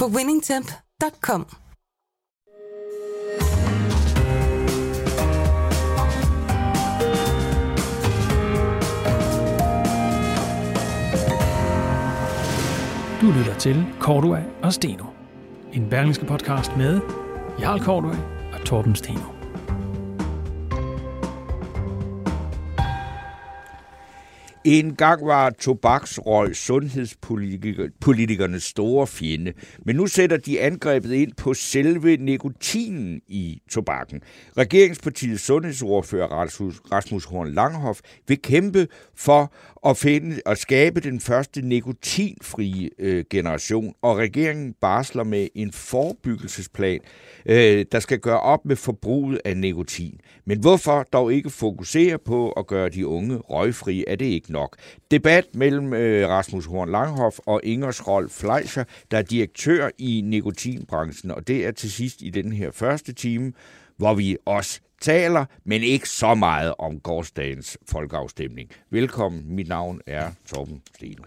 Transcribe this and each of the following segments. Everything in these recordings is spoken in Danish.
på winningtemp.com. Du lytter til Cordua og Steno. En berlingske podcast med Jarl Cordua og Torben Steno. En gang var tobaksrøg sundhedspolitikernes store fjende, men nu sætter de angrebet ind på selve nikotinen i tobakken. Regeringspartiets sundhedsordfører Rasmus, Rasmus Horn Langhoff vil kæmpe for at, finde, at skabe den første nikotinfrie øh, generation, og regeringen barsler med en forebyggelsesplan, øh, der skal gøre op med forbruget af nikotin. Men hvorfor dog ikke fokusere på at gøre de unge røgfri? er det ikke nok. Debat mellem øh, Rasmus Horn Langhoff og Ingers Rolf Fleischer, der er direktør i nikotinbranchen, og det er til sidst i den her første time, hvor vi også taler, men ikke så meget om gårdsdagens folkeafstemning. Velkommen, mit navn er Torben Steno.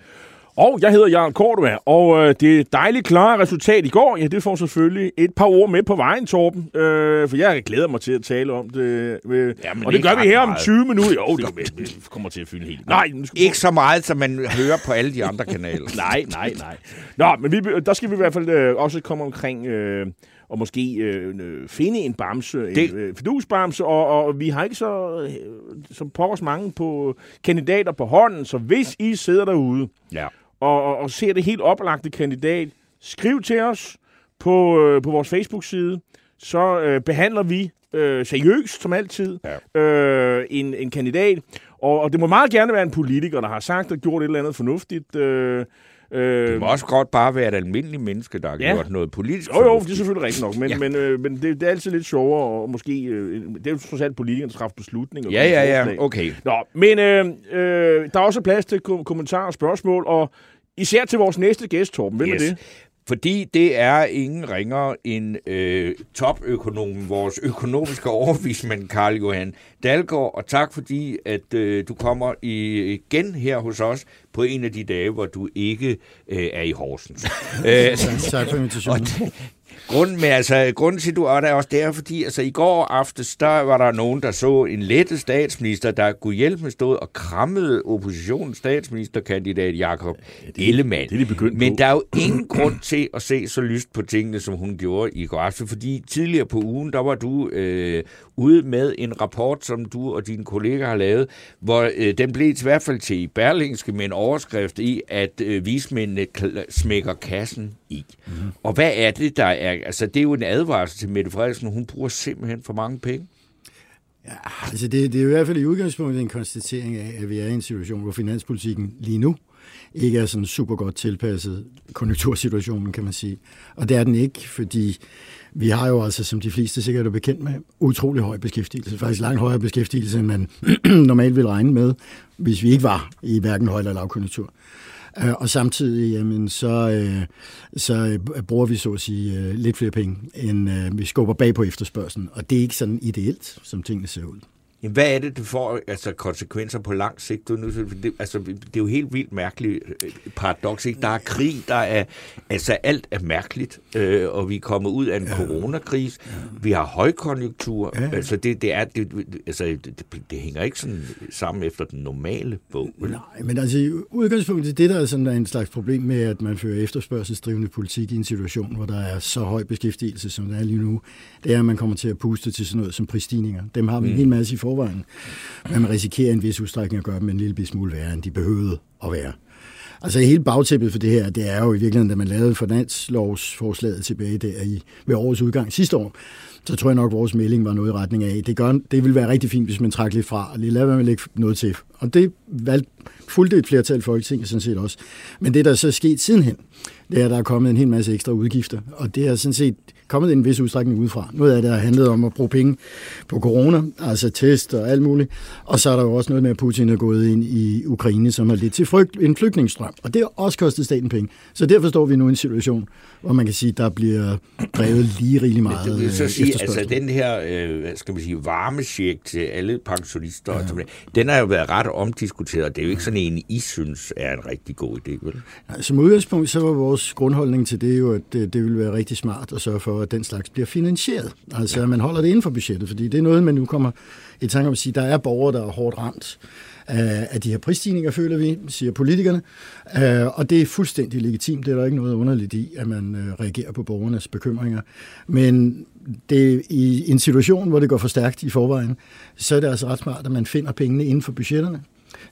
Og jeg hedder Jarl Cordua, og øh, det dejligt klare resultat i går, ja, det får selvfølgelig et par ord med på vejen, Torben. Øh, for jeg glæder mig til at tale om det. Øh, ja, og det gør vi her om 20 minutter. Jo, det, det kommer til at fylde helt. Nej, nu skal ikke så meget, som man hører på alle de andre kanaler. nej, nej, nej. Nå, men vi, der skal vi i hvert fald øh, også komme omkring... Øh, og måske øh, finde en bamse, det... en øh, fidusbamse, og, og vi har ikke så, øh, så pokkers mange på kandidater på hånden, så hvis I sidder derude ja og, og, og ser det helt oplagte kandidat, skriv til os på, øh, på vores Facebook-side, så øh, behandler vi øh, seriøst, som altid, ja. øh, en, en kandidat. Og, og det må meget gerne være en politiker, der har sagt og gjort et eller andet fornuftigt. Øh, Øh, det må også godt bare være et almindeligt menneske, der har ja. gjort noget politisk. Jo, jo, det er selvfølgelig rigtigt nok, men, ja. men, øh, men det, det er altid lidt sjovere, og måske, øh, det er jo trods alt politikerne, der træffer beslutninger. Ja, ja, ja, okay. Nå, men øh, øh, der er også plads til kommentarer og spørgsmål, og Især til vores næste gæst, Torben. Hvem yes. er det? Fordi det er ingen ringer end øh, topøkonomen, vores økonomiske overvismand, Karl Johan Dalgaard. Og tak fordi, at øh, du kommer igen her hos os på en af de dage, hvor du ikke øh, er i Horsens. øh, tak for invitationen. Grunden, med, altså, grunden til, du er der også, det er, fordi altså, i går aftes, der var der nogen, der så en lette statsminister, der kunne hjælpe med stod og krammede oppositionens statsministerkandidat Jakob ja, Ellemann. Det er de Men på. der er jo ingen grund til at se så lyst på tingene, som hun gjorde i går aftes, fordi tidligere på ugen, der var du øh, ude med en rapport, som du og dine kolleger har lavet, hvor øh, den blev i hvert fald til Berlingske med en overskrift i, at øh, vismændene smækker kassen i. Mm-hmm. Og hvad er det, der er... Altså, det er jo en advarsel til Mette Frederiksen. Hun bruger simpelthen for mange penge. Ja, altså det, det er i hvert fald i udgangspunktet en konstatering af, at vi er i en situation, hvor finanspolitikken lige nu ikke er sådan super godt tilpasset konjunktursituationen, kan man sige. Og det er den ikke, fordi vi har jo altså, som de fleste sikkert er bekendt med, utrolig høj beskæftigelse. Faktisk langt højere beskæftigelse, end man normalt vil regne med, hvis vi ikke var i hverken høj eller lavkonjunktur. Øh, og samtidig, jamen, så, øh, så øh, bruger vi så at sige øh, lidt flere penge, end øh, vi skubber bag på efterspørgselen. Og det er ikke sådan ideelt, som tingene ser ud. Jamen, hvad er det, det får altså, konsekvenser på lang sigt? Det, altså, det er jo helt vildt mærkeligt øh, paradoks. Ikke? Der er krig, der er... Altså, alt er mærkeligt, øh, og vi er kommet ud af en ja. coronakrise. Ja. Vi har højkonjunktur. Ja. Altså, det, det, er, det, altså, det, det, hænger ikke sådan sammen efter den normale bog. Nej, men altså, udgangspunktet, det der er sådan en slags problem med, at man fører efterspørgselsdrivende politik i en situation, hvor der er så høj beskæftigelse, som der er lige nu, det er, at man kommer til at puste til sådan noget som prisstigninger. Dem har vi mm. en hel masse i forvejen. Men man risikerer en vis udstrækning at gøre dem en lille smule værre, end de behøvede at være. Altså hele bagtæppet for det her, det er jo i virkeligheden, da man lavede finanslovsforslaget tilbage der i, ved årets udgang sidste år, så tror jeg nok, at vores melding var noget i retning af, det, gør, det vil være rigtig fint, hvis man trækker lidt fra, og lige lader man lægge noget til. Og det valgte fulgte et flertal i Folketinget sådan set også. Men det, der er så sket sidenhen, det er, at der er kommet en hel masse ekstra udgifter, og det er sådan set kommet en vis udstrækning udefra. Noget af det har handlet om at bruge penge på corona, altså test og alt muligt. Og så er der jo også noget med, at Putin er gået ind i Ukraine, som har lidt til frygt, en flygtningsstrøm. Og det har også kostet staten penge. Så derfor står vi nu i en situation, hvor man kan sige, der bliver drevet lige rigeligt meget Men det vil så sige, altså den her, øh, skal man sige, varmesjek til alle pensionister, ja. og den har jo været ret omdiskuteret. Det er jo ikke sådan en, I synes er en rigtig god idé, vel? Nej, som udgangspunkt, så var vores grundholdning til det jo, at det, det ville være rigtig smart at sørge for, at den slags bliver finansieret. Altså, at man holder det inden for budgettet, fordi det er noget, man nu kommer i tanke om at sige, der er borgere, der er hårdt ramt af de her prisstigninger, føler vi, siger politikerne. Og det er fuldstændig legitimt. Det er der ikke noget underligt i, at man øh, reagerer på borgernes bekymringer. Men det er i en situation, hvor det går for stærkt i forvejen, så er det altså ret smart, at man finder pengene inden for budgetterne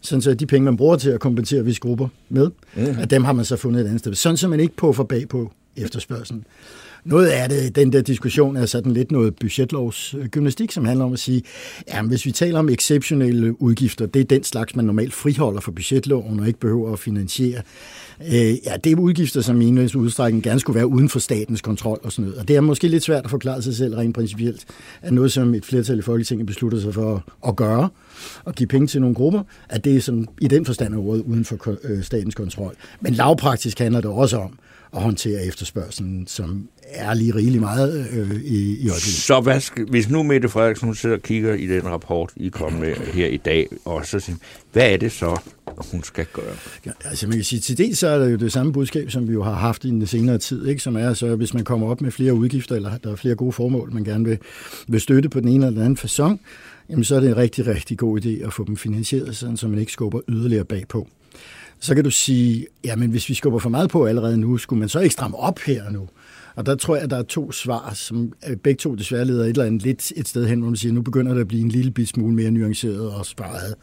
sådan så de penge, man bruger til at kompensere visse grupper med, at dem har man så fundet et andet sted. Sådan så man ikke på for bag på efterspørgselen. Noget af det, den der diskussion er sådan lidt noget budgetlovsgymnastik, som handler om at sige, ja, hvis vi taler om exceptionelle udgifter, det er den slags, man normalt friholder for budgetloven og ikke behøver at finansiere. Øh, ja, det er udgifter, som i en udstrækning gerne skulle være uden for statens kontrol og sådan noget. Og det er måske lidt svært at forklare sig selv rent principielt, at noget, som et flertal i Folketinget beslutter sig for at gøre, og give penge til nogle grupper, at det er som, i den forstand er ordet uden for øh, statens kontrol. Men lavpraktisk handler det også om, at håndtere efterspørgselen, som er lige rigelig meget øh, i, i øjeblikket. Så hvad skal, hvis nu Mette Frederiksen hun sidder og kigger i den rapport, I kom med her i dag, og så siger, hvad er det så, hun skal gøre? Ja, altså man kan sige, til det så er det jo det samme budskab, som vi jo har haft i den senere tid, ikke? som er, så hvis man kommer op med flere udgifter, eller der er flere gode formål, man gerne vil, vil støtte på den ene eller den anden façon, jamen så er det en rigtig, rigtig god idé at få dem finansieret, sådan, så man ikke skubber yderligere bagpå. Så kan du sige, jamen hvis vi skubber for meget på allerede nu, skulle man så ikke stramme op her nu? Og der tror jeg, at der er to svar, som begge to desværre leder et eller andet lidt et sted hen, hvor man siger, at nu begynder det at blive en lille bit smule mere nuanceret og sparet.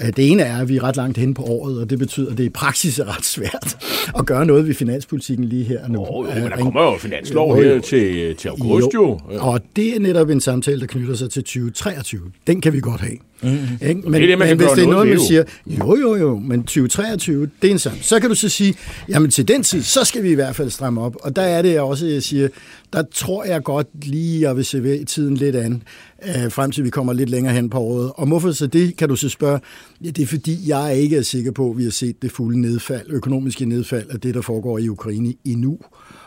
Øh, det ene er, at vi er ret langt hen på året, og det betyder, at det i praksis er ret svært at gøre noget ved finanspolitikken lige her nu. Oh, jo, men der kommer jo finanslov her til, til august jo. jo. Og det er netop en samtale, der knytter sig til 2023. Den kan vi godt have. Mm. Ikke? Men, det er det, man men hvis det er noget, man siger, jo, jo, jo, men 2023, det er en sammen. Så kan du så sige, jamen til den tid, så skal vi i hvert fald stramme op. Og der er det også, jeg siger, der tror jeg godt lige, jeg vil se tiden lidt an, øh, frem til vi kommer lidt længere hen på året. Og hvorfor så det, kan du så spørge? Ja, det er fordi, jeg ikke er sikker på, at vi har set det fulde nedfald, økonomiske nedfald af det, der foregår i Ukraine endnu.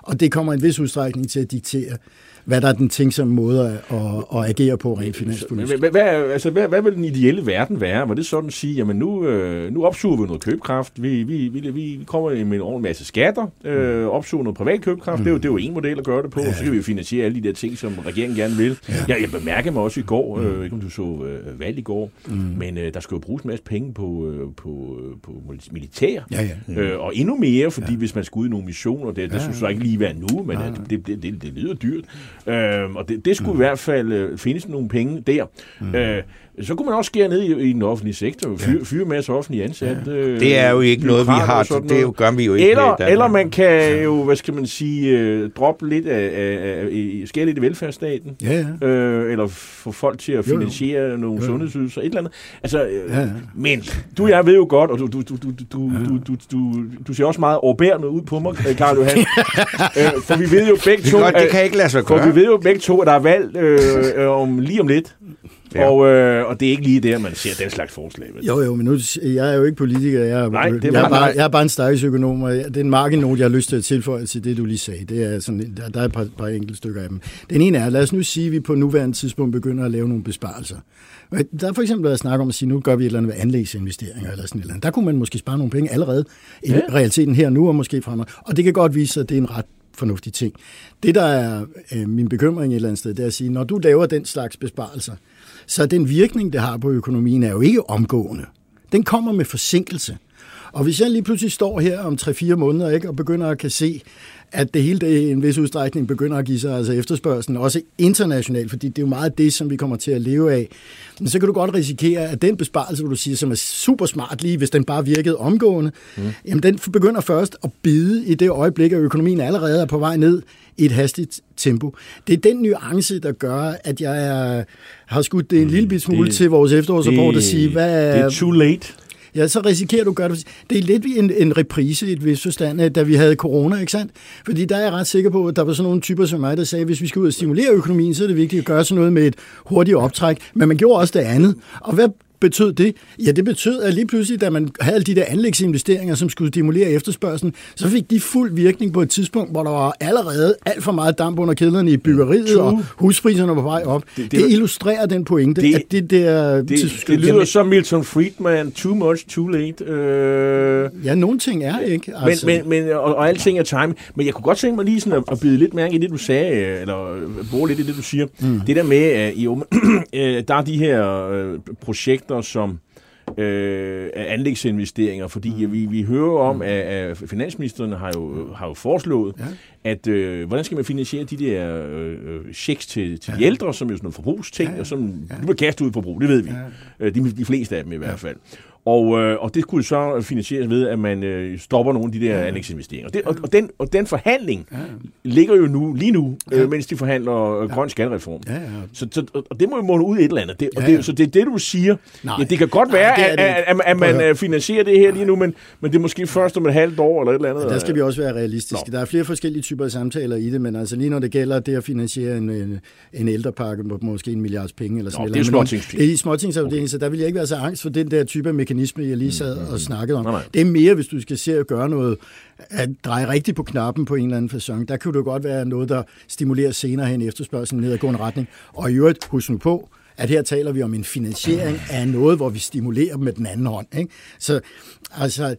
Og det kommer en vis udstrækning til at diktere, hvad der er den tænksomme måde at, at, at agere på rent finanspolitisk. Hvad, altså, hvad, hvad vil den ideelle verden være? Var det sådan at sige, jamen nu, øh, nu opsuger vi noget købekraft, vi, vi, vi, vi kommer med en masse skatter, øh, opsuger noget privat købekraft, mm. det, er jo, det er jo en model at gøre det på, ja. så kan vi finansiere alle de der ting, som regeringen gerne vil. Ja. Jeg, jeg bemærker mig også i går, øh, mm. ikke om du så øh, valg i går, mm. men øh, der skal jo bruges en masse penge på, øh, på, på militær, ja, ja. Øh, og endnu mere, fordi ja. hvis man skal ud i nogle missioner, det, det ja, synes jeg ikke lige være nu, men ja. det, det, det, det lyder dyrt. Øh, og det, det skulle mm. i hvert fald øh, findes nogle penge der. Mm. Øh, så kunne man også skære ned i, i den offentlige sektor, fyre ja. fyre masse offentlige ansatte. Ja. Øh, det er jo ikke noget, vi har, det noget. gør vi jo ikke eller, eller man kan jo, hvad skal man sige, øh, droppe lidt af, af, af skære lidt i velfærdsstaten, ja, ja. Øh, eller få folk til at finansiere jo, jo. nogle jo. sundhedsydelser, et eller andet. Altså, øh, ja, ja. Men du og jeg ved jo godt, og du, du, du, du, du, ja. du, du, du, du ser også meget overbærende ud på mig, Karl Johan. øh, for vi ved jo begge to, godt, det kan ikke lade sig gøre. For vi ved jo begge to, at der er valg øh, øh, om lige om lidt. Ja. Og, øh, og det er ikke lige der, man ser den slags forslag. Vel? Jo, jo, men nu, jeg er jo ikke politiker. Jeg er, Nej, det jeg, er bare, jeg er bare en statsøkonom, og det er en marginot, jeg har lyst til at tilføje til det, du lige sagde. Det er sådan, der, der er et par, par enkelte stykker af dem. Den ene er, lad os nu sige, at vi på nuværende tidspunkt begynder at lave nogle besparelser. Der er for eksempel været snak om at sige, nu gør vi et eller andet ved anlægsinvesteringer eller sådan et eller andet. Der kunne man måske spare nogle penge allerede i ja. realiteten her nu og måske fremad. Og det kan godt vise sig, at det er en ret fornuftig ting. Det, der er øh, min bekymring et eller andet sted, det er at sige, når du laver den slags besparelser, så den virkning, det har på økonomien, er jo ikke omgående. Den kommer med forsinkelse. Og hvis jeg lige pludselig står her om 3-4 måneder ikke, og begynder at kan se, at det hele det i en vis udstrækning begynder at give sig altså efterspørgselen, også internationalt, fordi det er jo meget det, som vi kommer til at leve af. Men så kan du godt risikere, at den besparelse, du siger, som er super smart lige, hvis den bare virkede omgående, mm. jamen den begynder først at bide i det øjeblik, at økonomien allerede er på vej ned i et hastigt tempo. Det er den nuance, der gør, at jeg er, har skudt det en lille smule det, til vores efterårsrapport at sige, hvad. Det er too late ja, så risikerer du at gøre det. Det er lidt en, en reprise i et vis forstand, da vi havde corona, ikke sandt? Fordi der er jeg ret sikker på, at der var sådan nogle typer som mig, der sagde, at hvis vi skal ud og stimulere økonomien, så er det vigtigt at gøre sådan noget med et hurtigt optræk. Men man gjorde også det andet. Og hvad betød det? Ja, det betød, at lige pludselig, da man havde alle de der anlægsinvesteringer, som skulle stimulere efterspørgselen, så fik de fuld virkning på et tidspunkt, hvor der var allerede alt for meget damp under kedlerne i byggeriet, True. og huspriserne var på vej op. Det, det, det illustrerer den pointe, det, at det der... Det, det, det lyder som Milton Friedman, too much, too late. Øh... Ja, nogle ting er ikke. Altså. Men, men, men, og, og alting er time. Men jeg kunne godt tænke mig lige sådan at, at bide lidt mærke i det, du sagde, eller bruge lidt i det, du siger. Mm. Det der med, at jo, der er de her øh, projekter, som øh, anlægsinvesteringer, fordi mm. vi, vi hører om, mm. at, at finansministeren har jo, har jo foreslået, ja. At øh, hvordan skal man finansiere de der øh, checks til, til ja. de ældre, som er jo sådan noget forbrugsting, ja, ja. og som ja. bliver kastet ud på forbrug, det ved vi. Ja. Øh, de, de fleste af dem i hvert fald. Og, øh, og det kunne så finansieres ved, at man øh, stopper nogle af de der ja. anlægsinvesteringer. Det, og, og, den, og den forhandling ja. ligger jo nu lige nu, øh, ja. mens de forhandler øh, grøn skattereform. Ja, ja. Så, så, og det må jo måle ud et eller andet. Det, og ja, ja. Det, så det er det, du siger. Nej. Ja, det kan godt Nej, være, det det at, at, at man øh, finansierer det her lige nu, men, men det er måske først om et halvt år eller et eller andet. Ja, der skal vi også være realistiske. Nå. Der er flere forskellige typer af samtaler i det, men altså lige når det gælder det at finansiere en, en, en ældrepakke på måske en milliards penge eller sådan noget. Det er småtingsfint. Det er småtingsafdelingen, okay. så der vil jeg ikke være så angst for den der type af mekanisme, jeg lige sad og snakkede om. Nej, nej. Det er mere, hvis du skal se at gøre noget, at dreje rigtigt på knappen på en eller anden fasong. Der kan det godt være noget, der stimulerer senere hen efterspørgselen ned ad en retning. Og i øvrigt, husk nu på, at her taler vi om en finansiering af noget, hvor vi stimulerer dem med den anden hånd. Ikke? Så altså,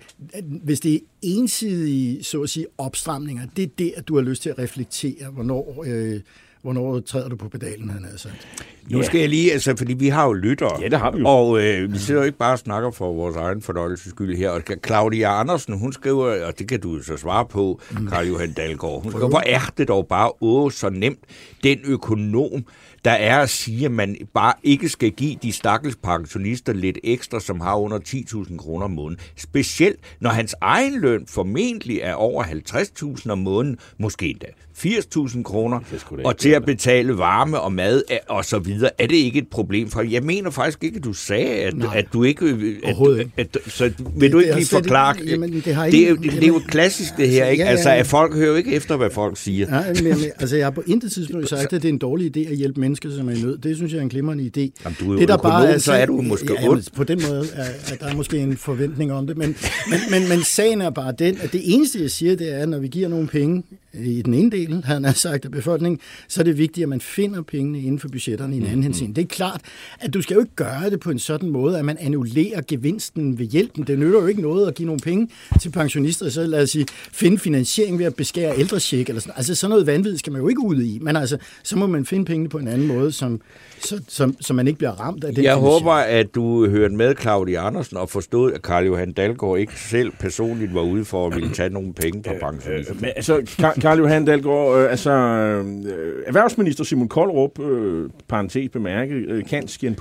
hvis det er ensidige, så at sige, opstramninger, det er det, at du har lyst til at reflektere, hvornår øh, hvornår træder du på pedalen, han sagt. Nu skal jeg lige, altså, fordi vi har jo lyttere. Ja, det har vi jo. Og øh, vi sidder jo ikke bare og snakker for vores egen fornøjelses skyld her. Og Claudia Andersen, hun skriver, og det kan du så svare på, mm. Karl Johan Dahlgaard, hun skriver, hvor er det dog bare åh, så nemt, den økonom, der er at sige, at man bare ikke skal give de stakkels pensionister lidt ekstra, som har under 10.000 kroner om måneden. Specielt når hans egen løn formentlig er over 50.000 om måneden, måske endda 80.000 kroner, og til at betale varme og mad og så videre. Er det ikke et problem for Jeg mener faktisk ikke, at du sagde, at, at du ikke... At, at, at, så vil det, du ikke lige forklare... Det, jamen, det, har ikke, det, er jo, det, det er jo klassisk det her, ikke? Ja, ja, altså, at folk hører jo ikke efter, hvad folk siger. Ja, men, altså, jeg har på intet tidspunkt sagt, at det er en dårlig idé at hjælpe mennesker, som er i nød. Det synes jeg er en glimrende idé. Jamen, du er det, der økonom, bare er, så er du måske ja, ondt. På den måde er, at der er måske en forventning om det. Men, men, men, men sagen er bare den, at det eneste, jeg siger, det er, at når vi giver nogle penge i den ene del, han har sagt, af befolkningen, så er det vigtigt, at man finder pengene inden for budgetterne i en anden mm. henseende. Det er klart, at du skal jo ikke gøre det på en sådan måde, at man annullerer gevinsten ved hjælpen. Det nytter jo ikke noget at give nogle penge til pensionister, så lad os sige, finde finansiering ved at beskære ældrecheck eller sådan Altså sådan noget vanvid skal man jo ikke ud i, men altså, så må man finde pengene på en anden måde, som, så, som, så man ikke bliver ramt af det. Jeg håber, at du hørte med Claudia Andersen og forstod, at Karl Johan Dalgaard ikke selv personligt var ude for at ville tage nogle penge fra pensionister. Men altså, Karl Johan Dalgaard, øh, altså, øh, erhvervsminister Simon Koldrup, øh, parentes bemærket, øh, Kant Skjern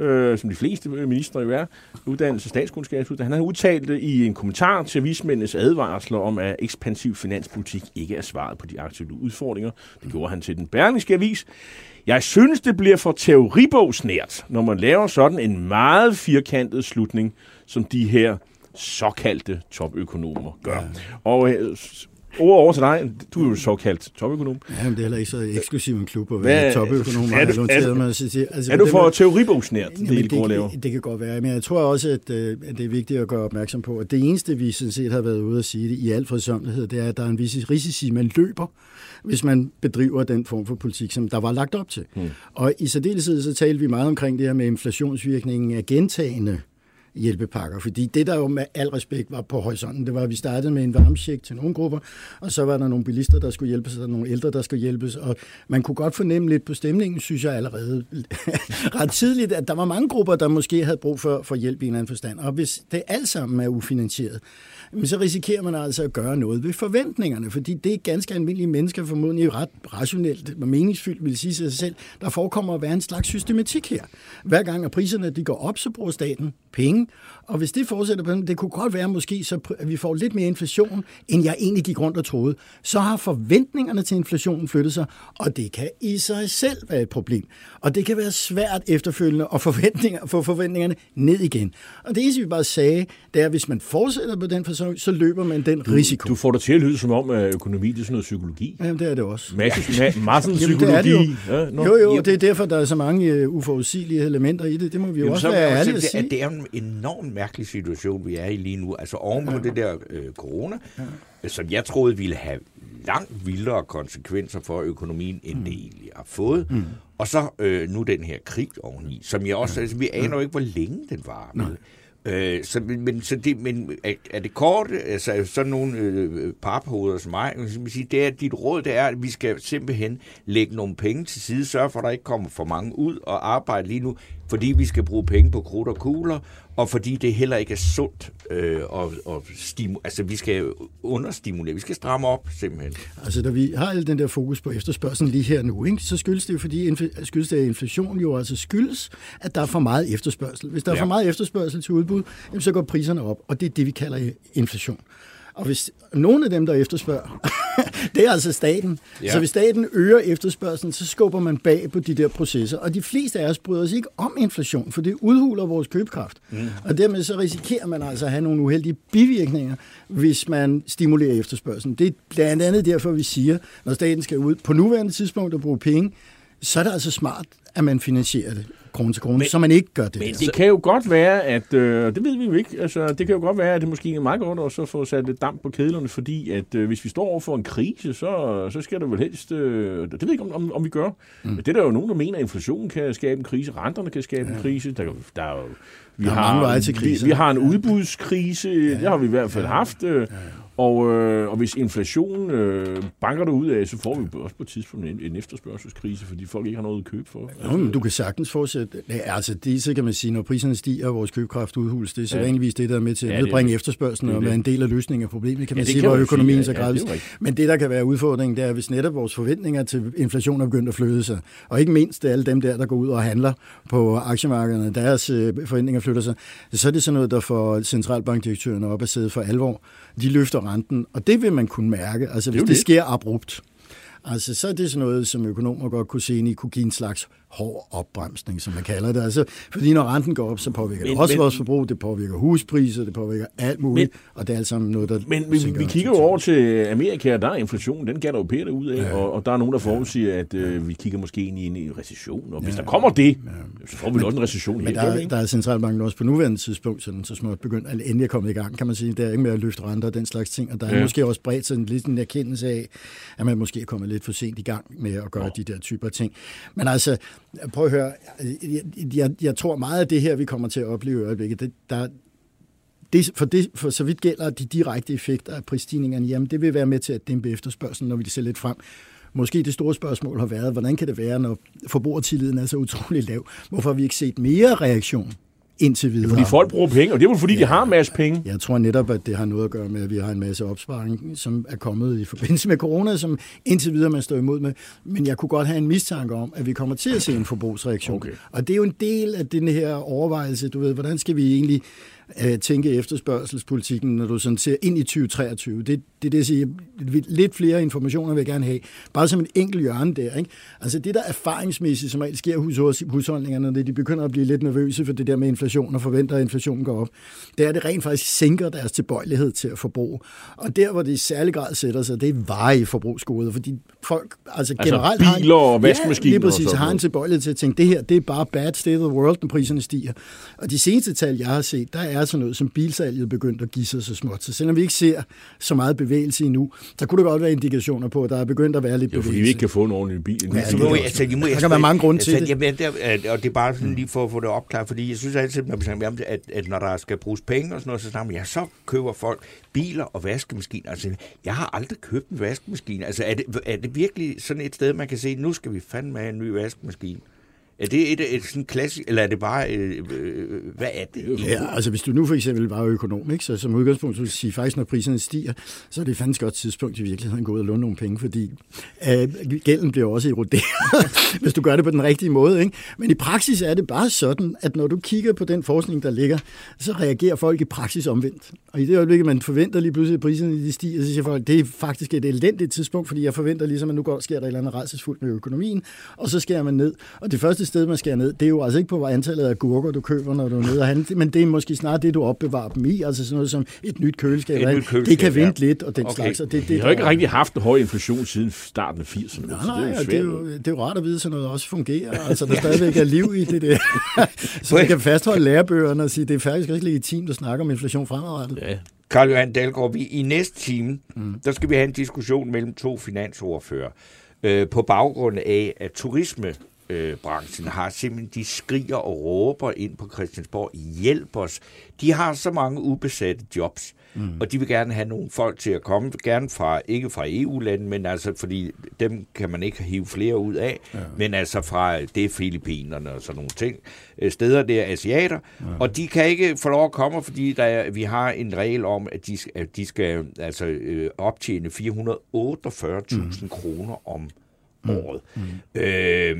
øh, som de fleste ministre jo er, uddannelse statskundskab, han har udtalt i en kommentar til vismændenes advarsler om, at ekspansiv finanspolitik ikke er svaret på de aktuelle udfordringer. Det gjorde han til den berlingske avis. Jeg synes, det bliver for teoribogsnært, når man laver sådan en meget firkantet slutning, som de her såkaldte topøkonomer gør. Ja. Og øh, Ord over til dig. Du er jo såkaldt topøkonom. Ja, men det er heller ikke så eksklusiv en klub at være Hvad, topøkonom. Er, du, er, du, altså, er du for teoribogsnært, det, det, det, det kan godt være, men jeg tror også, at, øh, at det er vigtigt at gøre opmærksom på, at det eneste, vi sådan set har været ude at sige det i al fredsomlighed, det er, at der er en vis risici, man løber, hvis man bedriver den form for politik, som der var lagt op til. Hmm. Og i særdeleshed så talte vi meget omkring det her med inflationsvirkningen af gentagende hjælpepakker. Fordi det, der jo med al respekt var på horisonten, det var, at vi startede med en varmesjek til nogle grupper, og så var der nogle bilister, der skulle hjælpes, og nogle ældre, der skulle hjælpes. Og man kunne godt fornemme lidt på stemningen, synes jeg allerede ret tidligt, at der var mange grupper, der måske havde brug for, for hjælp i en eller anden forstand. Og hvis det alt sammen er ufinansieret, jamen så risikerer man altså at gøre noget ved forventningerne, fordi det er ganske almindelige mennesker, formodentlig ret rationelt og meningsfyldt, vil sige sig selv, der forekommer at være en slags systematik her. Hver gang at priserne de går op, så bruger staten penge, og hvis det fortsætter på den, det kunne godt være måske, så at vi får lidt mere inflation, end jeg egentlig gik rundt og troede. Så har forventningerne til inflationen flyttet sig, og det kan i sig selv være et problem. Og det kan være svært efterfølgende at forventninger, få forventningerne ned igen. Og det eneste, vi bare sagde, det er, at hvis man fortsætter på den fasong, så løber man den Du, risiko. du får det til at lyde som om, at økonomi det er sådan noget psykologi. Jamen, det er det også. Masse, ma- massen Jamen, det er det psykologi. jo. Ja. Jo, jo, det er derfor, der er så mange uh, uforudsigelige elementer i det. Det må vi jo Jamen, også så være ærlige at sige, at det er en enormt mærkelig situation, vi er i lige nu. Altså oven på det der øh, corona, ja. som jeg troede ville have langt vildere konsekvenser for økonomien, end Mm. det egentlig har fået. Mm. Og så øh, nu den her krig oveni, som jeg også, altså, vi aner jo ikke, hvor længe den var. Med. Øh, så, men, så det, men er, er det kort, altså sådan nogle øh, paphoveder som mig, så vil sige, det er, dit råd det er, at vi skal simpelthen lægge nogle penge til side, sørge for, at der ikke kommer for mange ud og arbejde lige nu, fordi vi skal bruge penge på krudt og kugler, og fordi det heller ikke er sundt, øh, og, og stimu- altså vi skal understimulere, vi skal stramme op simpelthen. Altså, da vi har al den der fokus på efterspørgselen lige her nu, ikke, så skyldes det jo, fordi inf- skyldes det, at inflation jo altså skyldes, at der er for meget efterspørgsel. Hvis der er Ja. for meget efterspørgsel til udbud, jamen, så går priserne op, og det er det, vi kalder inflation. Og hvis nogen af dem, der efterspørger, det er altså staten. Ja. Så hvis staten øger efterspørgselen, så skubber man bag på de der processer. Og de fleste af os bryder sig ikke om inflation, for det udhuler vores købekraft. Mm. Og dermed så risikerer man altså at have nogle uheldige bivirkninger, hvis man stimulerer efterspørgselen. Det er blandt andet derfor, vi siger, når staten skal ud på nuværende tidspunkt og bruge penge, så er det altså smart, at man finansierer det krone til krone, Men- så man ikke gør det. Men der. det kan jo godt være, at, øh, det ved vi jo ikke, altså det kan jo godt være, at det måske er meget godt at få sat lidt damp på kedlerne, fordi at øh, hvis vi står over for en krise, så, så skal det vel helst, øh, det ved jeg ikke, om, om, om vi gør. Mm. Det er der jo nogen, der mener, at inflationen kan skabe en krise, renterne kan skabe ja. en krise. Der, der er jo, vi Der er til vi, vi har en udbudskrise, ja. det har vi i hvert fald haft, øh, og, øh, og hvis inflationen øh, banker det ud af, så får vi jo også på et tidspunkt en, en efterspørgselskrise, fordi folk ikke har noget at købe for. Jo, men du kan sagtens fortsætte. Ja, altså, det så kan man sige, når priserne stiger, og vores købekraft udhules, det er så Ja. vanligvis det, der er med til at Ja, det er nedbringe det. efterspørgselen Det er og det. være en del af løsningen af problemet, kan Ja, man det sige, kan hvor økonomien sige. så Ja, ja, gradvis. det er jo rigtigt. Men det, der kan være udfordringen, det er, hvis netop vores forventninger til inflation er begyndt at flytte sig, og ikke mindst alle dem der, der går ud og handler på aktiemarkederne, deres øh, forventninger flytter sig, så er det sådan noget, der får centralbankdirektørerne op at sidde for alvor. De løfter renten, og det vil man kunne mærke, altså hvis jo det, det. sker abrupt. Altså, så er det sådan noget, som økonomer godt kunne se ind i, kunne give en slags hård opbremsning, som man kalder det. Altså, fordi når renten går op, så påvirker det Men- også men- vores forbrug, det påvirker huspriser, det påvirker alt muligt, og det er alt sammen noget, der... Men vi, sænker vi kigger jo over til Amerika, og der er inflationen, den pænt ud af, ja. og, og der er nogen, der forudsiger, at øh, vi kigger måske ind i en, recession, og hvis ja. der kommer det, så får vi vel også en recession Men helt der, der, er- der er centralbanken også på nuværende tidspunkt, sådan, så småt begyndt, eller endelig kommet i gang, kan man sige. Der er ikke med at løfte renter og den slags ting, og der er Ja. ja. måske også bredt sådan lidt en erkendelse af, at man måske er kommet lidt for sent i gang med at gøre de der typer ting. Men altså, prøv at høre, jeg, jeg, jeg tror meget af det her, vi kommer til at opleve i øjeblikket, det, der, det, for, det, for så vidt gælder de direkte effekter af prisstigningerne, jamen det vil være med til at dæmpe efterspørgselen, når vi ser lidt frem. Måske det store spørgsmål har været, hvordan kan det være, når forbrugertilliden er så utrolig lav? Hvorfor har vi ikke set mere reaktion indtil videre? Fordi folk bruger penge, og det er jo fordi, ja. de har en masse penge. Jeg tror netop, at det har noget at gøre med, at vi har en masse opsparing, som er kommet i forbindelse med corona, som indtil videre man står imod med. Men jeg kunne godt have en mistanke om, at vi kommer til at se en forbrugsreaktion. Okay. Og det er jo en del af den her overvejelse, du ved, hvordan skal vi egentlig øh, tænke efterspørgselspolitikken, når du sådan ser ind i 2023. Det, det er det, jeg siger. Lidt flere informationer vil jeg gerne have. Bare som en enkelt hjørne der. Ikke? Altså det der erfaringsmæssigt, som regel sker hos husholdningerne, når de begynder at blive lidt nervøse for det der med inflation og forventer, at inflationen går op, det er, at det rent faktisk sænker deres tilbøjelighed til at forbruge. Og der, hvor det i særlig grad sætter sig, det er varige forbrugsgoder, fordi folk altså, Altså generelt biler og vaskemaskiner ja, og lige præcis, sådan har en tilbøjelighed til at tænke, det her, det er bare bad state of the world, når priserne stiger. Og de seneste tal, jeg har set, der er sådan noget, som bilsalget begyndt at give sig så småt. Så selvom vi ikke ser så meget bevægelse endnu, så kunne der godt være indikationer på, at der er begyndt at være lidt Det jo fordi, bevægelse. vi ikke kan få en ordentlig bil. Ja, Så det må, altså, de må, Der kan være mange grunde til altså, det. Jamen, der, at- og det er bare sådan lige for at få det opklaret, fordi jeg synes altid, når vi snakker om det, at, at når der skal bruges penge og sådan noget, så snakker man, ja, så køber folk biler og vaskemaskiner. Altså, jeg har aldrig købt en vaskemaskine. Altså, er det, er det virkelig sådan et sted, man kan se, nu skal vi fandme have en ny vaskemaskine? Er det et, et sådan klassisk, eller er det bare, øh, øh, hvad er det? Ja, altså hvis du nu for eksempel var økonom, ikke, så som udgangspunkt, så vil sige, faktisk når priserne stiger, så er det fandens godt tidspunkt i virkeligheden at gå ud og låne nogle penge, fordi øh, gælden bliver også eroderet, hvis du gør det på den rigtige måde. Ikke? Men i praksis er det bare sådan, at når du kigger på den forskning, der ligger, så reagerer folk i praksis omvendt. Og i det øjeblik, man forventer lige pludselig, at priserne de stiger, så siger folk, det er faktisk et elendigt tidspunkt, fordi jeg forventer ligesom, at nu går, sker der et eller andet rædselsfuldt med økonomien, og så skærer man ned. Og det første sted, man skærer ned, det er jo altså ikke på antallet af gurker, du køber, når du er nede og handle, men det er måske snart det, du opbevarer dem i, altså sådan noget som et nyt køleskab. Et nyt køleskab, det kan vente ja. lidt, og den Okay. slags. Og det, det, Vi har jo ikke rigtig haft en høj inflation siden starten af 80'erne. Nej, nej, det er det er, jo det er jo rart at vide, at sådan noget også fungerer. Altså, der stadigvæk er liv i det der. Så man kan fastholde lærebøgerne og sige, det er faktisk ikke legitimt at snakke om inflation fremadrettet. Ja, Karl Johan Dahlgaard, vi, i næste time, mm. der skal vi have en diskussion mellem to finansordfører øh, på baggrund af, at turisme øh, branchen har simpelthen, de skriger og råber ind på Christiansborg, hjælp os. De har så mange ubesatte jobs, mm. og de vil gerne have nogle folk til at komme, gerne fra, ikke fra EU-lande, men altså, fordi dem kan man ikke hive flere ud af, ja. men altså fra, det er Filippinerne og sådan nogle ting, øh, steder der er asiater, ja. og de kan ikke få lov at komme, fordi der er, vi har en regel om, at de, skal- at de skal altså øh, optjene 448.000 mm. kroner om året. Mm. Øh,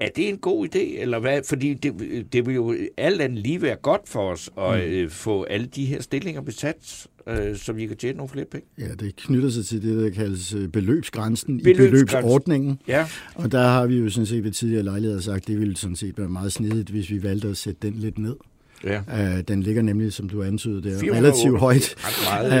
er det en god idé, eller hvad? Fordi det, det vil jo alt andet lige være godt for os at mm. øh, få alle de her stillinger besat, øh, så vi kan tjene nogle flere penge. Ja, det knytter sig til det, der kaldes øh, beløbsgrænsen i Beløbsgrænsen. beløbsordningen. Ja, Og der har vi jo sådan set ved tidligere lejligheder sagt, det ville sådan set være meget snedigt, hvis vi valgte at sætte den lidt ned. Ja. Uh, den ligger nemlig, som du antydede, der 408. relativt højt.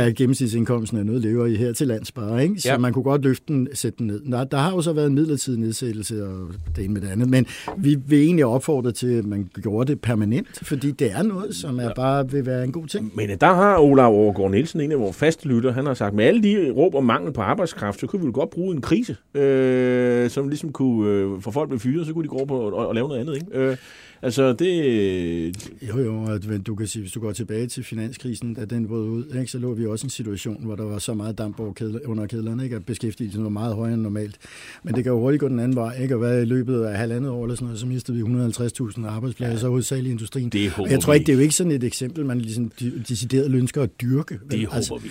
Uh, gennemsnitsindkomsten er noget, lever i her til lands bare, ikke? Så Ja. ja. man kunne godt løfte den, sætte den ned. Der, der har jo så været en midlertidig nedsættelse og det ene med det andet, men vi vil egentlig opfordre til, at man gjorde det permanent, fordi det er noget, som er bare vil være en god ting. Men der har Olav Overgaard Nielsen, en af vores faste lytter, han har sagt, med alle de råb om mangel på arbejdskraft, så kunne vi jo godt bruge en krise, øh, som ligesom kunne øh, få folk blev fyret, så kunne de gå over på og, og lave noget andet. Ikke? Øh, altså, det... Jo, jo, men du kan sige, hvis du går tilbage til finanskrisen, da den brød ud, ikke, så lå vi også i en situation, hvor der var så meget damp under kedlerne, ikke, at beskæftigelsen var meget højere end normalt. Men det kan jo hurtigt gå den anden vej, ikke, og hvad i løbet af halvandet år eller sådan noget, så mistede vi 150.000 arbejdspladser, ja. hovedsageligt i industrien. Det håber jeg tror ikke, det er jo ikke sådan et eksempel, man ligesom de- decideret ønsker at dyrke. vel? Det håber vi.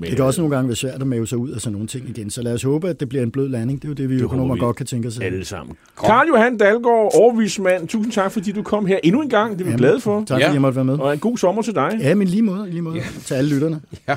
Men, det kan også nogle gange være svært at mave sig ud af sådan nogle ting igen. Så lad os håbe, at det bliver en blød landing. Det er jo det, vi Det økonomer vi. godt kan tænke os. alle sammen. Karl Johan Dalgaard, overvismand, tusind tak, fordi du kom her endnu en gang. Det er vi Jamen, glade for. Tak fordi Ja. jeg måtte være med. Og en god sommer til dig. Ja, men lige måde, lige måde til alle lytterne. Ja.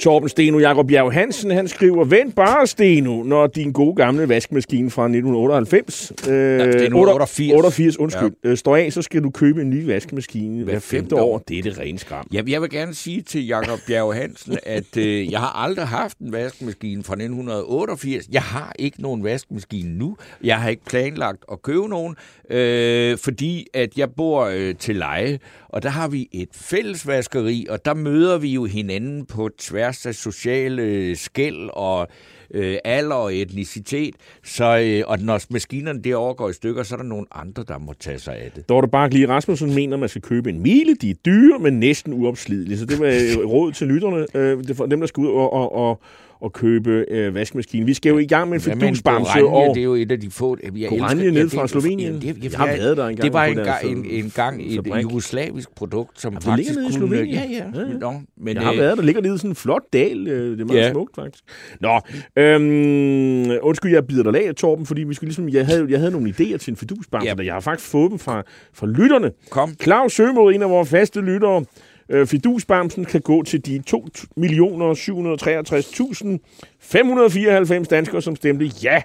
Torben Steno Jakob Bjerg Hansen, han skriver, vent bare Steno, når din gode gamle vaskemaskine fra 1998, øh, nu 88. 88 undskyld, ja. øh, står af, så skal du købe en ny vaskemaskine hver femte femte år. år. Det er det rene skram. Ja, jeg vil gerne sige til Jakob Bjerg Hansen, at øh, jeg har aldrig haft en vaskemaskine fra 1988. Jeg har ikke nogen vaskemaskine nu. Jeg har ikke planlagt at købe nogen, øh, fordi at jeg bor øh, til leje, og der har vi et fælles vaskeri, og der møder vi jo hinanden på tværs af sociale øh, skæld og øh, alder og etnicitet. Så, øh, og når maskinerne derovre går i stykker, så er der nogle andre, der må tage sig af det. Dorte Bark lige Rasmussen mener, at man skal købe en mile. De er dyre, men næsten uopslidelige. Så det var øh, råd til lytterne. Øh, for dem, der skal ud og, og, og, og købe øh, vaskemaskine. Vi skal jo i gang med en fidusbamse. Og... Det er jo et af de få... Jeg Goranje elsker- ned fra Slovenien? det- det- Jeg har været der engang Det var på en, en, øh, en gang et jugoslavisk produkt, som det faktisk ligger nede i. Slovenien? Ja, ja. Ja, ja. Nå, men, Jeg har øh, været der. ligger nede i sådan en flot dal. øh, Det er meget Ja. smukt, faktisk. Nå, øhm, undskyld, jeg bider dig af, Torben, fordi vi skulle ligesom, jeg, havde, jeg havde nogle idéer til en fidusbamse, Ja. ja. jeg har faktisk fået dem fra, fra lytterne. Kom. Claus Sømod, en af vores faste lyttere, øh, fidusbamsen kan gå til de 2.763.594 danskere, som stemte ja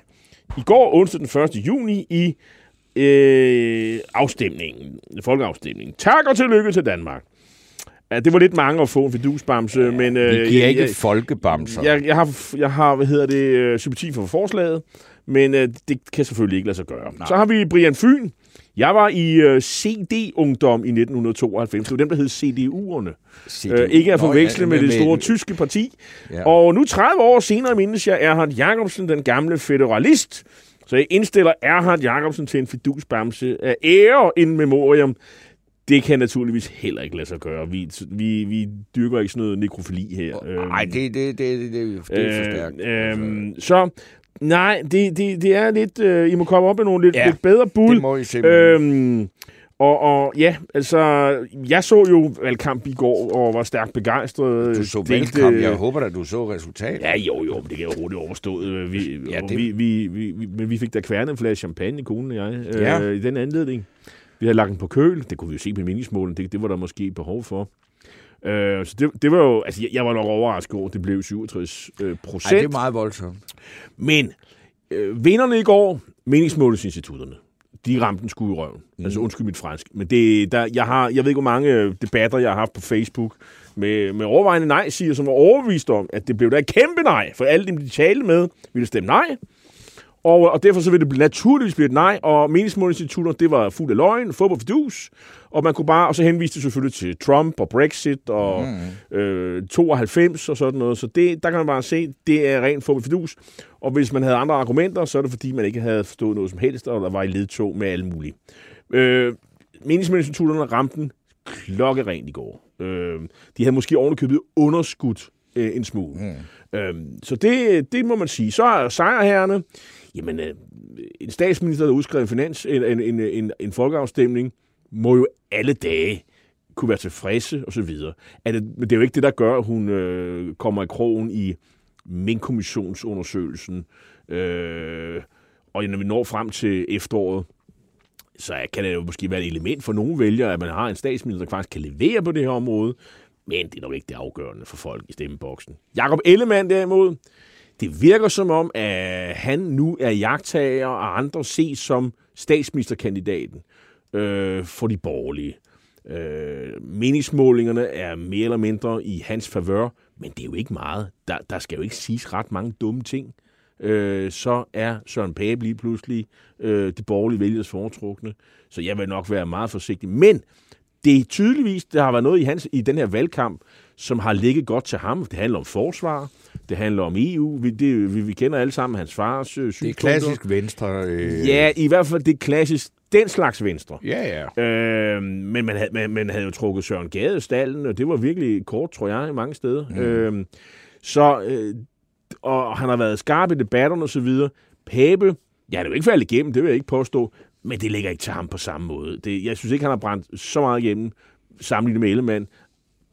i går onsdag den 1. juni i øh, afstemningen, folkeafstemningen. Tak og tillykke til Danmark. Ja, det var lidt mange at få en fidusbamse, ja, men... Øh, vi giver ikke jeg, folkebamser. Jeg, jeg, har, jeg har, hvad hedder det, øh, sympati for forslaget, men øh, det kan selvfølgelig ikke lade sig gøre. Nej. Så har vi Brian Fyn. Jeg var i øh, CD-ungdom i 1992. Det var dem, der hed CDU'erne. CDU. Øh, ikke at forveksle ja, med, med det store med... tyske parti. Ja. Og nu 30 år senere mindes jeg Erhard Jacobsen, den gamle federalist. Så jeg indstiller Erhard Jacobsen til en fidusbamse af ære in memoriam. Det kan naturligvis heller ikke lade sig gøre. Vi, vi, vi dyrker ikke sådan noget nekrofili her. Nej, øhm, det, det, det, det, det, det er for stærkt. Øh, øh, så Nej, det, det, det er lidt... Øh, I må komme op med nogle lidt, ja, lidt bedre bud. det må I simpelthen. Øhm, og, og ja, altså, jeg så jo valgkamp i går og var stærkt begejstret. Du så valgkamp, jeg håber da, du så resultatet. Ja, jo, jo, det kan jeg hurtigt overstået. Vi, ja, det... vi, vi, vi, vi, men vi fik da kværnet en flaske champagne, konen og jeg, ja. øh, i den anledning. Vi havde lagt den på køl, det kunne vi jo se på meningsmålen, det, det var der måske behov for. Øh, så det, det var jo, altså jeg, jeg var nok overrasket over, at det blev 67 øh, procent. Ej, det er meget voldsomt. Men øh, vinderne i går, meningsmålingsinstitutterne, de ramte den skud i røven. Mm. Altså undskyld mit fransk. Men det, der, jeg, har, jeg ved ikke, hvor mange øh, debatter, jeg har haft på Facebook med, med overvejende nej-siger, som var overbevist om, at det blev da et kæmpe nej, for alle dem, de talte med, ville stemme nej. Og, og derfor så vil det naturligvis blive et nej, og meningsmålingsinstitutter, det var fuld af løgn, fup og fidus, og man kunne bare, og så henviste det selvfølgelig til Trump og Brexit og mm. øh, 92 og sådan noget, så det, der kan man bare se, det er rent fup og fidus, og hvis man havde andre argumenter, så er det fordi, man ikke havde forstået noget som helst, og der var i ledtog med alle mulige. Øh, meningsmålingsinstitutterne ramte den klokkerent i går. Øh, de havde måske ovenikøbet underskudt øh, en smule. Mm. Øh, så det, det må man sige. Så er sejrherrene, Jamen, øh, en statsminister, der udskrev en, finans, en, en, en, en, en folkeafstemning, må jo alle dage kunne være tilfredse og så videre. Er det, men det er jo ikke det, der gør, at hun øh, kommer i krogen i minkkommissionsundersøgelsen. Øh, og når vi når frem til efteråret, så kan det jo måske være et element for nogle vælgere, at man har en statsminister, der faktisk kan levere på det her område, men det er nok ikke det afgørende for folk i stemmeboksen. Jakob Ellemann derimod, det virker som om, at han nu er jagttager, og andre ses som statsministerkandidaten øh, for de borgerlige. Øh, meningsmålingerne er mere eller mindre i hans favør, men det er jo ikke meget. Der, der skal jo ikke siges ret mange dumme ting. Øh, så er Søren Pape lige pludselig øh, det borgerlige vælgers foretrukne. Så jeg vil nok være meget forsigtig. Men det er tydeligvis, der har været noget i, hans, i den her valgkamp, som har ligget godt til ham. Det handler om forsvar, det handler om EU. Vi, det, vi, vi kender alle sammen hans fars øh, Det er klassisk venstre. Øh... Ja, i hvert fald det er klassisk den slags venstre. Ja, ja. Øh, men man havde, man, man havde jo trukket Søren Gade stallen, og det var virkelig kort, tror jeg, i mange steder. Mm. Øh, så, øh, og han har været skarp i debatterne og så videre. Pape, ja, det er jo ikke faldet igennem, det vil jeg ikke påstå, men det ligger ikke til ham på samme måde. Det, jeg synes ikke, han har brændt så meget igennem, sammenlignet med Ellemann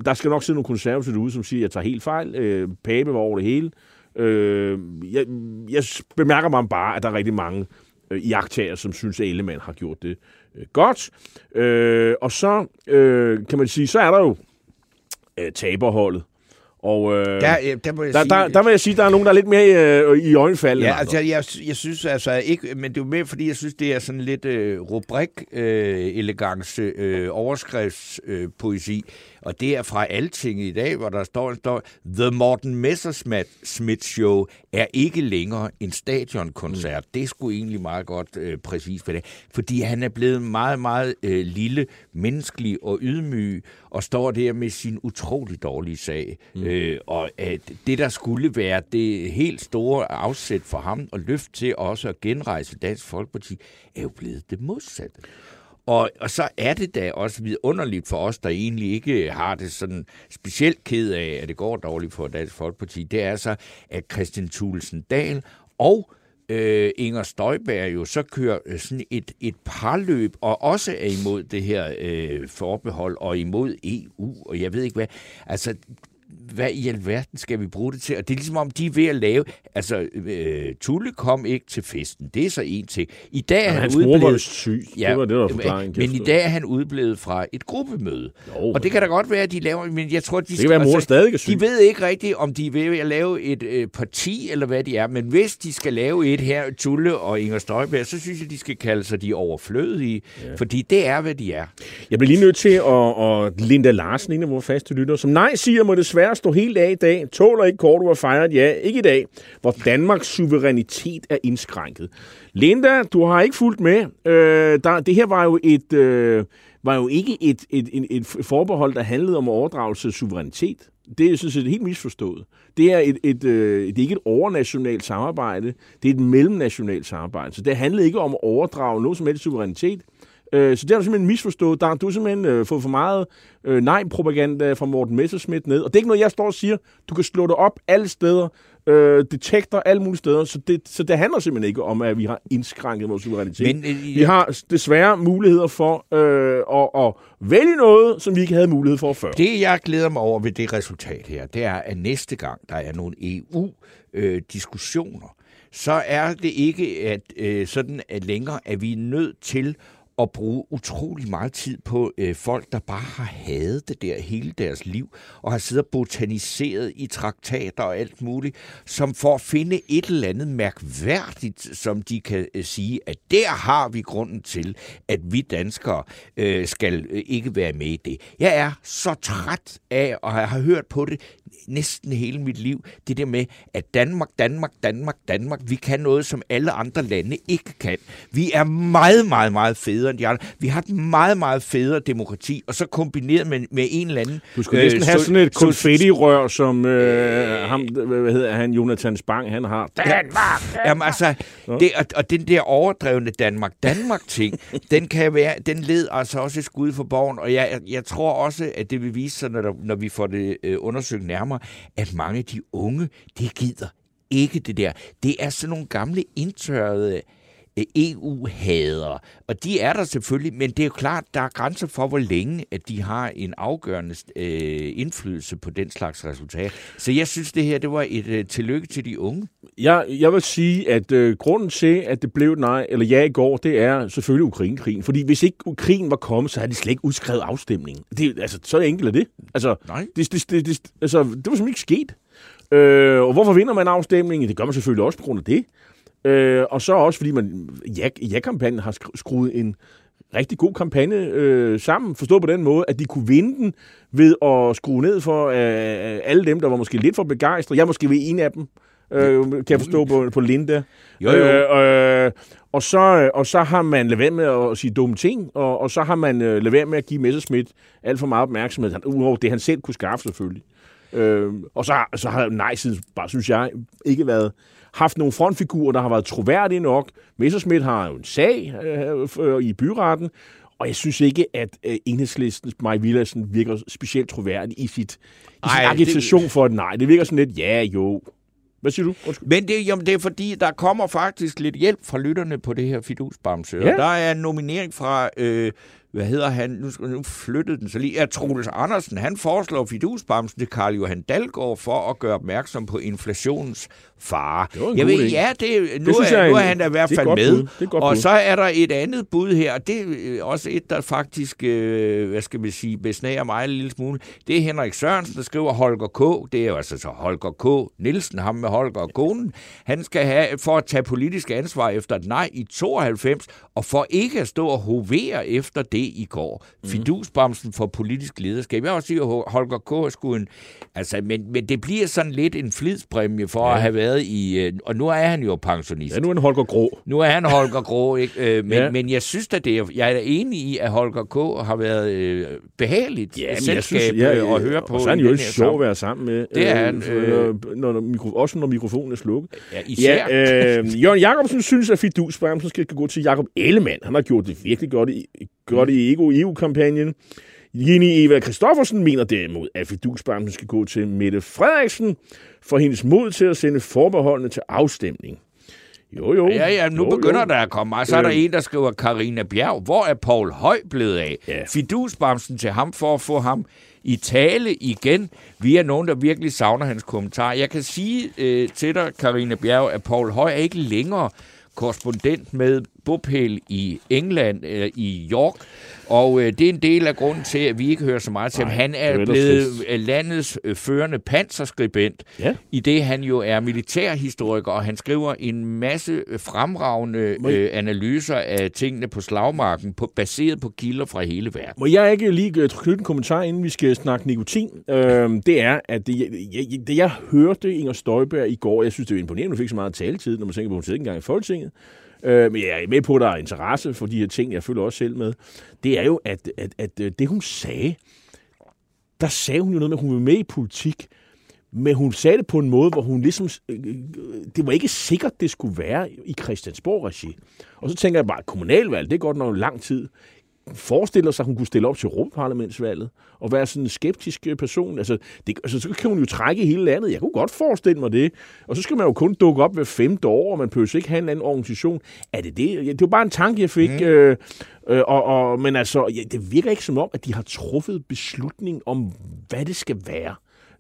der skal nok sidde nogle konservative ude, som siger, at jeg tager helt fejl. Øh, Pape var over det hele. Øh, jeg, jeg bemærker mig bare, at der er rigtig mange øh, jagttager, som synes, at Ellemann har gjort det øh, godt. Øh, og så øh, kan man sige, så er der jo øh, taberholdet. Og øh, der, der, må jeg der, sige, der, der vil jeg sige, at der er nogen, der er lidt mere øh, i øjenfald. Ja, altså, jeg, jeg synes altså ikke, men det er jo mere, fordi jeg synes, det er sådan lidt øh, rubrik-elegance, øh, øh, overskriftspoesi. Øh, og det er fra Alting i dag, hvor der står, står The Morten Messersmith Show er ikke længere en stadionkoncert. Mm. Det skulle egentlig meget godt øh, præcis for det. Fordi han er blevet meget, meget øh, lille, menneskelig og ydmyg, og står der med sin utrolig dårlige sag. Mm. Øh, og at det, der skulle være det helt store afsæt for ham og løft til også at genrejse Dansk Folkeparti, er jo blevet det modsatte. Og, og så er det da også vidunderligt for os, der egentlig ikke har det sådan specielt ked af, at det går dårligt for Dansk Folkeparti. Det er så, at Christian Thulesen Dahl og øh, Inger Støjberg jo så kører øh, sådan et, et parløb, og også er imod det her øh, forbehold, og imod EU, og jeg ved ikke hvad. Altså, hvad i alverden skal vi bruge det til? Og det er ligesom om, de er ved at lave... Altså, øh, Tulle kom ikke til festen. Det er så en ting. I dag er han hans mor udeblevet... var vist syg. Ja, det var det, der var forklaringen. men i dag er han udblevet fra et gruppemøde. Jo, og det kan da godt være, at de laver... Men jeg tror, de det kan være, mor stadig er syg. de ved ikke rigtigt, om de er ved at lave et øh, parti, eller hvad de er. Men hvis de skal lave et her, Tulle og Inger Støjberg, så synes jeg, de skal kalde sig de overflødige. Ja. Fordi det er, hvad de er. Jeg bliver lige nødt til at, at Linda Larsen, en af vores faste lyttere, som nej siger, må desværre stå helt af i dag. Tåler ikke kort du har fejret ja. Ikke i dag, hvor Danmarks suverænitet er indskrænket. Linda, du har ikke fulgt med. Øh, der, det her var jo et... Øh, var jo ikke et, et, et, et forbehold, der handlede om overdragelse af suverænitet. Det er sådan set helt misforstået. Det er, et, et, øh, det er ikke et overnationalt samarbejde, det er et mellemnationalt samarbejde. Så det handlede ikke om at overdrage noget som helst suverænitet. Øh, så det har du simpelthen misforstået. Der, du har simpelthen øh, fået for meget øh, nej-propaganda fra Morten Messerschmidt ned. Og det er ikke noget, jeg står og siger. Du kan slå det op alle steder. Øh, detektor alle mulige steder. Så det, så det handler simpelthen ikke om, at vi har indskrænket vores suverænitet. Men, øh, vi har desværre muligheder for øh, at, at vælge noget, som vi ikke havde mulighed for før. Det, jeg glæder mig over ved det resultat her, det er, at næste gang, der er nogle EU-diskussioner, så er det ikke at, øh, sådan at længere, at vi er nødt til at bruge utrolig meget tid på øh, folk, der bare har hadet det der hele deres liv, og har siddet og botaniseret i traktater og alt muligt, som for at finde et eller andet mærkværdigt, som de kan øh, sige, at der har vi grunden til, at vi danskere øh, skal øh, ikke være med i det. Jeg er så træt af, og jeg har hørt på det næsten hele mit liv, det der med, at Danmark, Danmark, Danmark, Danmark, vi kan noget, som alle andre lande ikke kan. Vi er meget, meget, meget federe end de andre. Vi har et meget, meget federe demokrati, og så kombineret med, med en eller anden... Du skulle næsten øh, have so- sådan et konfetti-rør, som øh, ham, hvad hedder han, Jonathan Spang, han har. Danmark! Jamen altså, det, og, og den der overdrevne Danmark-Danmark-ting, den kan være, den led altså også et skud for borgen, og jeg, jeg tror også, at det vil vise sig, når, der, når vi får det øh, undersøgt nærmere, at mange af de unge, det gider ikke det der. Det er sådan nogle gamle indtørrede øh, EU-hader, og de er der selvfølgelig, men det er jo klart, der er grænser for, hvor længe at de har en afgørende øh, indflydelse på den slags resultat. Så jeg synes, det her det var et øh, tillykke til de unge. Jeg, jeg vil sige, at øh, grunden til, at det blev nej, eller ja i går, det er selvfølgelig Ukraine-krigen. Fordi hvis ikke krigen var kommet, så havde de slet ikke udskrevet afstemningen. Det, altså, så enkelt er det. Altså, Nej. Det, det, det, det, altså, det var simpelthen ikke sket. Øh, og hvorfor vinder man afstemningen? Det gør man selvfølgelig også på grund af det. Øh, og så også, fordi man ja, ja-kampagnen har skru- skruet en rigtig god kampagne øh, sammen. Forstået på den måde, at de kunne vinde den ved at skrue ned for øh, alle dem, der var måske lidt for begejstrede. Jeg måske ved en af dem, øh, kan jeg forstå på, på Linda. Jo, jo. Øh, øh, og, så, og så har man lavet være med at sige dumme ting, og, og så har man øh, lavet være med at give Messerschmidt alt for meget opmærksomhed, han- udover det, han selv kunne skaffe selvfølgelig. Øh, og så, har- så har nej-siden bare, synes jeg, ikke været haft nogle frontfigurer, der har været troværdige nok. Messerschmidt har jo en sag øh, øh, i byretten, og jeg synes ikke, at øh, enhedslistens Maj Villadsen virker specielt troværdig i, sit, i sin Ej, agitation for et nej. Det virker sådan lidt, ja jo. Hvad siger du? Undskyld. Men det, jamen, det er fordi, der kommer faktisk lidt hjælp fra lytterne på det her fidusbamse. Ja. Ja. Der er en nominering fra, øh, hvad hedder han, nu, skal- nu flyttede den så lige, ja, Troels Andersen, han foreslår fidusbamsen til Karl Johan Dalgaard for at gøre opmærksom på inflationens fare. Jeg ved, idé. ja, det, nu, Det er, jeg nu er han i hvert er fald med. og så er der et andet bud her, og det er øh, også et, der faktisk, øh, hvad skal vi sige, besnager mig en lille smule. Det er Henrik Sørensen, der skriver Holger K. Det er jo altså så Holger K. Nielsen, ham med Holger og konen. Han skal have, for at tage politisk ansvar efter et nej i 92, og for ikke at stå og hovere efter det i går. Mm. Fidusbamsen for politisk lederskab. Jeg vil også sige, at Holger K. sgu en... Altså, men, men det bliver sådan lidt en flidspræmie for ja. at have været i... øh, Og nu er han jo pensionist. Ja, nu er den Holger Grå. Nu er han Holger Grå, ikke? Øh, men, Ja. men jeg synes at det er, jeg er enig i, at Holger K. har været øh, behageligt Ja, selskab jeg synes, ja, ja, at høre på. Og så er han jo ikke sjov at være sammen med. Det er han, øh, Når, når, når, mikro, også når mikrofonen er slukket. Ja, især. Ja, øh, Jørgen Jacobsen synes, at fidusbremsen skal gå til Jakob Ellemann. Han har gjort det virkelig godt i, godt i EU- EU-kampagnen. Jenny Eva Kristoffersen mener derimod, at fidusbremsen skal gå til Mette Frederiksen for hendes mod til at sende forbeholdene til afstemning. Jo, jo. Ja, ja, nu jo, begynder jo. der at komme. Og så er der Øh. en, der skriver, Karina Bjerg, hvor er Paul Høj blevet af? Ja. Fidusbamsen til ham for at få ham i tale igen via nogen, der virkelig savner hans kommentar. Jeg kan sige øh, til dig, Karine Bjerg, at Paul Høj er ikke længere korrespondent med bopæl i England, øh, i York, og øh, det er en del af grunden til, at vi ikke hører så meget til ham. Han er blevet trist. landets øh, førende panserskribent, ja. i det han jo er militærhistoriker, og han skriver en masse fremragende øh, analyser af tingene på slagmarken, på, baseret på kilder fra hele verden. Må jeg ikke lige øh, knytte en kommentar, inden vi skal snakke nikotin? Øh, det er, at det, jeg, det, jeg hørte Inger Støjberg i går, jeg synes, det var imponerende, hun fik så meget taletid, når man tænker på, at hun sidder ikke engang i Folketinget, øh, men jeg er med på, at der er interesse for de her ting, jeg følger også selv med, det er jo, at, at, at øh, det hun sagde, der sagde hun jo noget med, at hun vil med i politik, men hun sagde det på en måde, hvor hun ligesom... Øh, øh, det var ikke sikkert, det skulle være i Christiansborg-regi. Og så tænker jeg bare, at kommunalvalg, det er godt nok lang tid forestiller sig, at hun kunne stille op til Europaparlamentsvalget og være sådan en skeptisk øh, person. Altså, det, altså, så kan hun jo trække hele landet. Jeg kunne godt forestille mig det. Og så skal man jo kun dukke op hver femte år, og man behøver ikke have en anden organisation. Er det det? Det var bare en tanke, jeg fik. Mm. Øh, øh, og, og, men altså, ja, det virker ikke som om, at de har truffet beslutning om, hvad det skal være.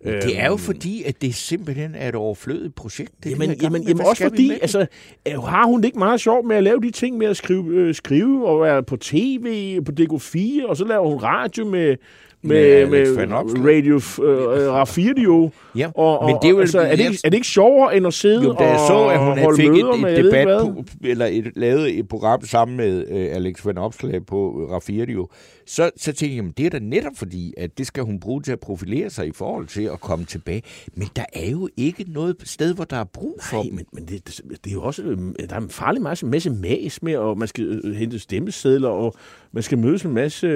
Det er jo øhm. fordi, at det simpelthen er et overflødigt projekt. Det jamen, jamen, jamen også fordi, altså, har hun det ikke meget sjovt med at lave de ting med at skrive, øh, skrive og være på tv, på DK4, og så laver hun radio med, med, med, med Radio uh, Rafidio. Ja, og, og, men det er jo... Altså, er, det ikke, er det ikke sjovere, end at sidde jo, da jeg så, at hun havde fik et, et debat, på, eller et, lavet et program sammen med uh, Alex Van Opslag på Rafidio, så, så tænkte jeg, det er da netop fordi, at det skal hun bruge til at profilere sig i forhold til at komme tilbage. Men der er jo ikke noget sted, hvor der er brug for Nej, men, men det, det, er jo også, der er en farlig masse, masse mas med, og man skal hente stemmesedler, og man skal mødes med en masse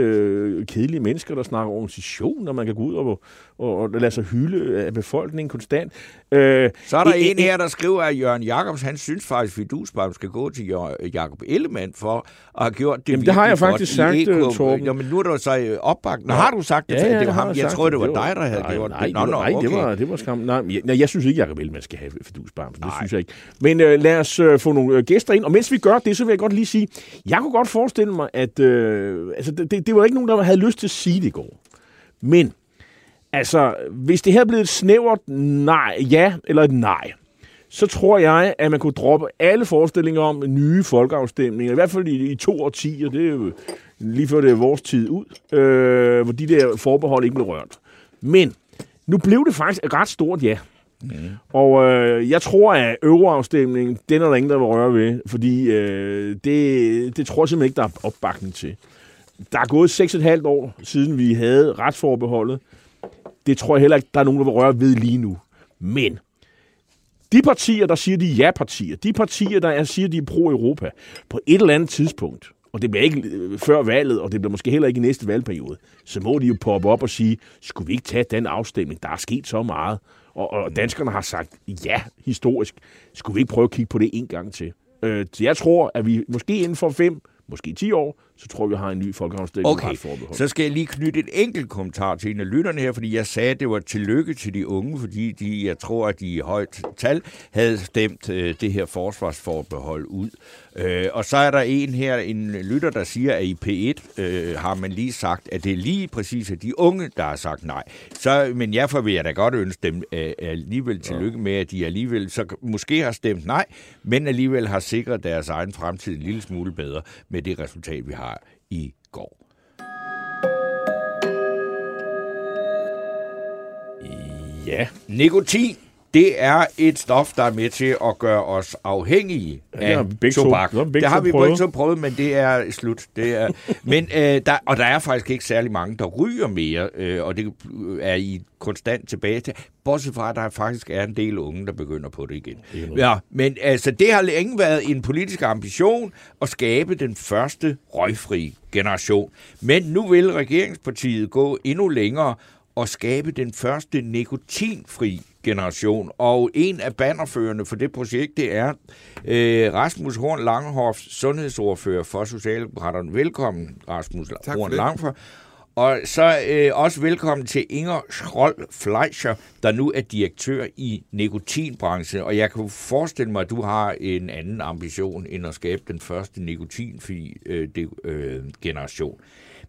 kedelige mennesker, der snakker organisation, og man kan gå ud og, og, og lade sig hylde af befolkningen konstant. Øh, så er der en, en her, der skriver, at Jørgen Jacobs, han synes faktisk, at Fidusbarm skal gå til Jakob Ellemann for at have gjort det Jamen, det har jeg faktisk sagt, Torben. Jamen, nu er der så øh, opbakning. Nå, har du sagt det? Ja, ja, det var ham. Jeg troede, det var, det var dig, der havde nej, gjort nej, det. Nå, nej, okay. det var, det var skam. Nej, jeg, nej, jeg synes ikke, Jakob Ellemann skal have Fidusbarm. Det synes jeg ikke. Men øh, lad os øh, få nogle øh, gæster ind. Og mens vi gør det, så vil jeg godt lige sige, jeg kunne godt forestille mig, at øh, altså, det, det var ikke nogen, der havde lyst til at sige det i går. Men Altså, hvis det her blev et snævert nej, ja eller et nej, så tror jeg, at man kunne droppe alle forestillinger om nye folkeafstemninger, i hvert fald i, i to årtier, det er jo lige før det er vores tid ud, øh, hvor de der forbehold ikke blev rørt. Men nu blev det faktisk et ret stort ja. Mm. Og øh, jeg tror, at euroafstemningen, den er der ingen, der vil røre ved, fordi øh, det, det tror jeg simpelthen ikke, der er opbakning til. Der er gået 6,5 år, siden vi havde retsforbeholdet. Det tror jeg heller ikke, der er nogen, der vil røre ved lige nu. Men de partier, der siger, de er ja-partier, de partier, der siger, de er pro-Europa, på et eller andet tidspunkt, og det bliver ikke øh, før valget, og det bliver måske heller ikke i næste valgperiode, så må de jo poppe op og sige, skulle vi ikke tage den afstemning? Der er sket så meget. Og, og danskerne har sagt ja historisk. Skulle vi ikke prøve at kigge på det en gang til? Øh, så jeg tror, at vi måske inden for fem, måske 10 år, så tror jeg, vi har en ny folkeafstemning. Okay, så skal jeg lige knytte et enkelt kommentar til en af lytterne her, fordi jeg sagde, at det var tillykke til de unge, fordi de, jeg tror, at de i højt tal havde stemt øh, det her forsvarsforbehold ud. Øh, og så er der en her, en lytter, der siger, at i P1 øh, har man lige sagt, at det er lige præcis at de unge, der har sagt nej. Så, men jeg vil jeg da godt ønske dem øh, alligevel tillykke med, at de alligevel så måske har stemt nej, men alligevel har sikret deres egen fremtid en lille smule bedre med det resultat, vi har har i går. Ja, nikotin det er et stof, der er med til at gøre os afhængige af ja, tobak. To, det har vi begge så prøvet, men det er slut. Det er, men, øh, der, og der er faktisk ikke særlig mange, der ryger mere, øh, og det er i konstant tilbage til. Bortset fra, at der faktisk er en del unge, der begynder på det igen. Ja, men altså, det har længe været en politisk ambition at skabe den første røgfri generation. Men nu vil regeringspartiet gå endnu længere og skabe den første nikotinfri generation. Og en af bannerførende for det projekt, det er øh, Rasmus Horn Langhoff, sundhedsordfører for Socialdemokraterne. Velkommen, Rasmus tak Horn Langhoff. Og så øh, også velkommen til Inger Schroll Fleischer, der nu er direktør i nikotinbranchen. Og jeg kan forestille mig, at du har en anden ambition end at skabe den første nikotinfri øh, øh, generation.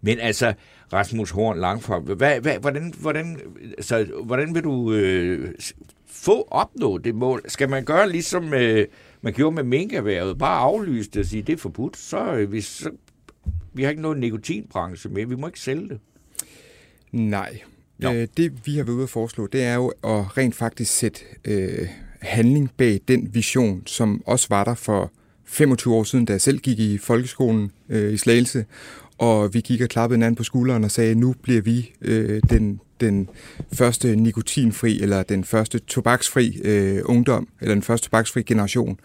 Men altså, Rasmus Horn Langfra. Hvad, hvad, hvordan, hvordan, så, hvordan vil du øh, få opnå det mål? Skal man gøre ligesom øh, man gjorde med minkerværet? Bare aflyse det og sige, det er forbudt, så, øh, vi, så vi har ikke noget nikotinbranche med. Vi må ikke sælge det. Nej. Øh, det vi har været ude at foreslå, det er jo at rent faktisk sætte øh, handling bag den vision, som også var der for 25 år siden, da jeg selv gik i folkeskolen øh, i Slagelse, og vi gik og klappede hinanden på skulderen og sagde, nu bliver vi øh, den, den første nikotinfri eller den første tobaksfri øh, ungdom, eller den første tobaksfri generation.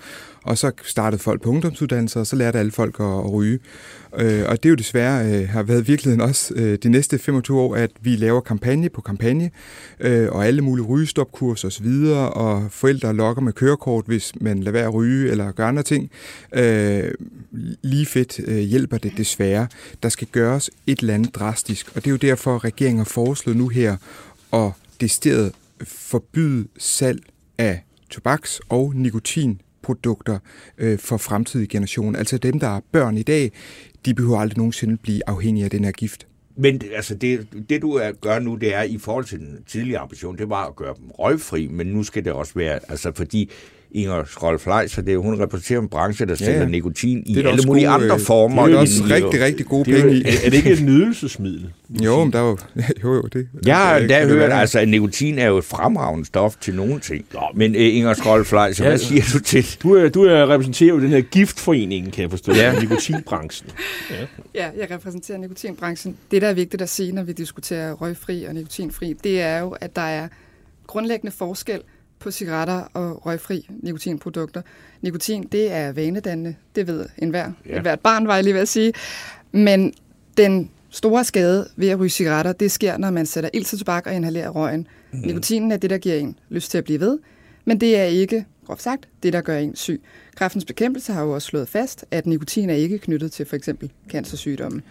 Og så startede folk på ungdomsuddannelser, og så lærte alle folk at, at ryge. Øh, og det er jo desværre øh, har været virkeligheden også øh, de næste 25 år, at vi laver kampagne på kampagne, øh, og alle mulige rygestopkurser osv., og forældre lokker med kørekort, hvis man lader være at ryge eller gør andre ting. Øh, lige fedt øh, hjælper det desværre. Der skal gøres et eller andet drastisk, og det er jo derfor, at regeringen har foreslået nu her at decideret forbyde salg af tobaks- og nikotin produkter øh, for fremtidige generationer. Altså dem, der er børn i dag, de behøver aldrig nogensinde blive afhængige af den her gift. Men altså det, det, du gør nu, det er i forhold til den tidligere ambition, det var at gøre dem røgfri, men nu skal det også være, altså fordi Inger Skrold Fleischer, det er, hun repræsenterer en branche, der sælger ja, nikotin i alle mulige gode, andre former. Det er også rigtig, rigtig gode det er, penge i. Er, er det ikke et nydelsesmiddel? Jo, men der er jo, jo, det. Ja, der, der hørt, altså, at nikotin er jo et fremragende stof til nogle ting. Nå, men uh, Inger Skrold Fleischer, ja, hvad siger du til? Du, er, du er repræsenterer jo den her giftforening, kan jeg forstå, ja. nikotinbranchen. Ja. ja, jeg repræsenterer nikotinbranchen. Det, der er vigtigt at sige, når vi diskuterer røgfri og nikotinfri, det er jo, at der er grundlæggende forskel på cigaretter og røgfri nikotinprodukter. Nikotin, det er vanedannende, det ved enhver. Ja. Hvert barn, var jeg lige ved at sige. Men den store skade ved at ryge cigaretter, det sker, når man sætter ild til tobak og inhalerer røgen. Mm. Nikotinen er det, der giver en lyst til at blive ved, men det er ikke, groft sagt, det, der gør en syg. Kræftens bekæmpelse har jo også slået fast, at nikotin er ikke knyttet til for eksempel cancersygdomme.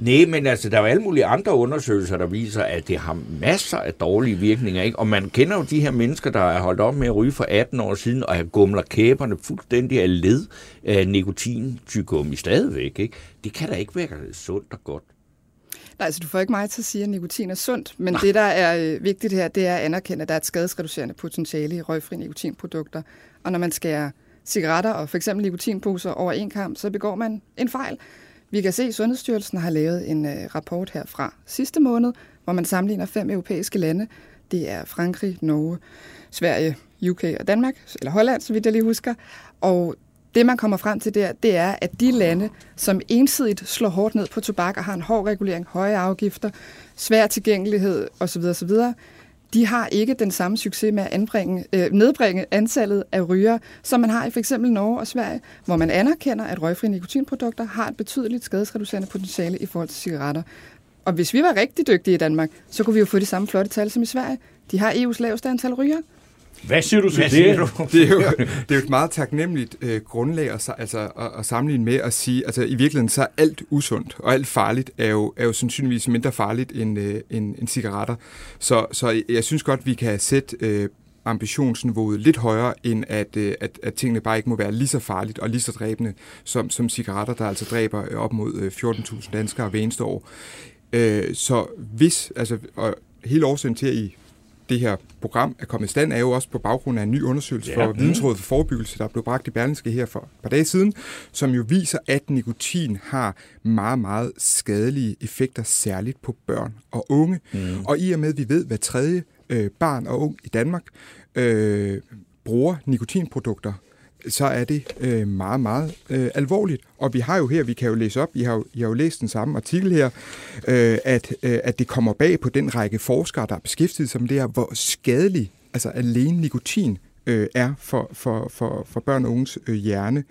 Nej, men altså, der er jo alle mulige andre undersøgelser, der viser, at det har masser af dårlige virkninger. Ikke? Og man kender jo de her mennesker, der er holdt op med at ryge for 18 år siden, og har gumler kæberne fuldstændig af led af nikotin-tygummi stadigvæk. Ikke? Det kan da ikke være sundt og godt. Nej, altså du får ikke mig til at sige, at nikotin er sundt, men Nej. det, der er øh, vigtigt her, det er at anerkende, at der er et skadesreducerende potentiale i røgfri nikotinprodukter. Og når man skærer cigaretter og for eksempel nikotinposer over en kamp, så begår man en fejl. Vi kan se, at Sundhedsstyrelsen har lavet en øh, rapport her fra sidste måned, hvor man sammenligner fem europæiske lande. Det er Frankrig, Norge, Sverige, UK og Danmark, eller Holland, så vidt jeg lige husker. Og det, man kommer frem til der, det er, at de lande, som ensidigt slår hårdt ned på tobak og har en hård regulering, høje afgifter, svær tilgængelighed osv., osv., de har ikke den samme succes med at anbringe, øh, nedbringe antallet af ryger, som man har i f.eks. Norge og Sverige, hvor man anerkender, at røgfri nikotinprodukter har et betydeligt skadesreducerende potentiale i forhold til cigaretter. Og hvis vi var rigtig dygtige i Danmark, så kunne vi jo få de samme flotte tal som i Sverige. De har EU's laveste antal ryger. Hvad siger du til det? det? Det er, jo, det er jo et meget taknemmeligt øh, grundlag at, altså, at, at sammenligne med at sige, altså i virkeligheden så er alt usundt, og alt farligt er jo, er jo sandsynligvis mindre farligt end, øh, end, end cigaretter. Så, så jeg synes godt, vi kan sætte øh, ambitionsniveauet lidt højere, end at, øh, at, at tingene bare ikke må være lige så farligt og lige så dræbende som, som cigaretter, der altså dræber øh, op mod 14.000 øh, danskere hver eneste år. Øh, så hvis, altså, og hele årsagen til, at I det her program er kommet i stand, er jo også på baggrund af en ny undersøgelse ja. for Vidensrådet for Forebyggelse, der blev bragt i Berlingske her for et par dage siden, som jo viser, at nikotin har meget, meget skadelige effekter, særligt på børn og unge. Mm. Og i og med, at vi ved, hvad tredje øh, barn og ung i Danmark øh, bruger nikotinprodukter, så er det øh, meget, meget øh, alvorligt. Og vi har jo her, vi kan jo læse op, I har jo, I har jo læst den samme artikel her, øh, at, øh, at det kommer bag på den række forskere, der er beskæftiget sig med det her, hvor skadelig, altså alene nikotin, øh, er for, for, for, for børn og unges øh, hjerne.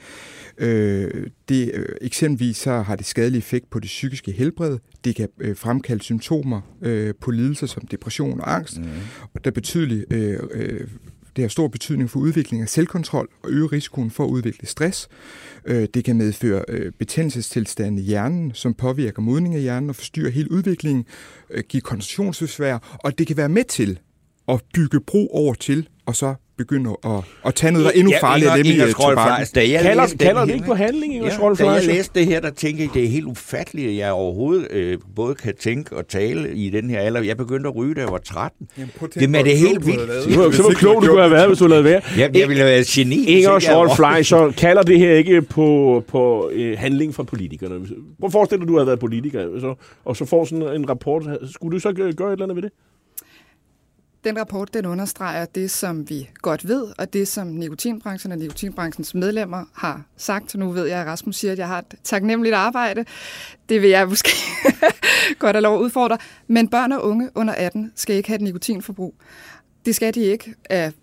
Øh, det, øh, eksempelvis så har det skadelig effekt på det psykiske helbred. Det kan øh, fremkalde symptomer øh, på lidelser som depression og angst. Mm. Og der er betydeligt øh, øh, det har stor betydning for udvikling af selvkontrol og øge risikoen for at udvikle stress. Øh, det kan medføre øh, betændelsestilstande i hjernen, som påvirker modning af hjernen og forstyrrer hele udviklingen, øh, give koncentrationsbesvær, og det kan være med til at bygge bro over til og så begynde at, at tage noget, der er endnu farligere, Inger, nemlig Inger tobakken. Scroll, da jeg Kalder, læste kalder det ikke på handling, Inger Ja, da jeg læste det her, der tænkte jeg, det er helt ufatteligt, at jeg overhovedet øh, både kan tænke og tale i den her alder. Jeg begyndte at ryge, da jeg var 13. Jamen, prøv Det, det er hvor helt vildt. Så så ikke klog du kunne have været, hvis du havde været. Jeg, jeg ville have været geni. Inger var- Fleischer kalder det her ikke på, på øh, handling fra politikerne. Hvor forestiller du, at du havde været politiker, så, og så får sådan en rapport. Skulle du så gøre et eller andet ved det? Den rapport, den understreger det, som vi godt ved, og det, som nikotinbranchen og nikotinbranchens medlemmer har sagt. Nu ved jeg, at Rasmus siger, at jeg har et taknemmeligt arbejde. Det vil jeg måske godt have lov at udfordre. Men børn og unge under 18 skal ikke have et nikotinforbrug. Det skal de ikke,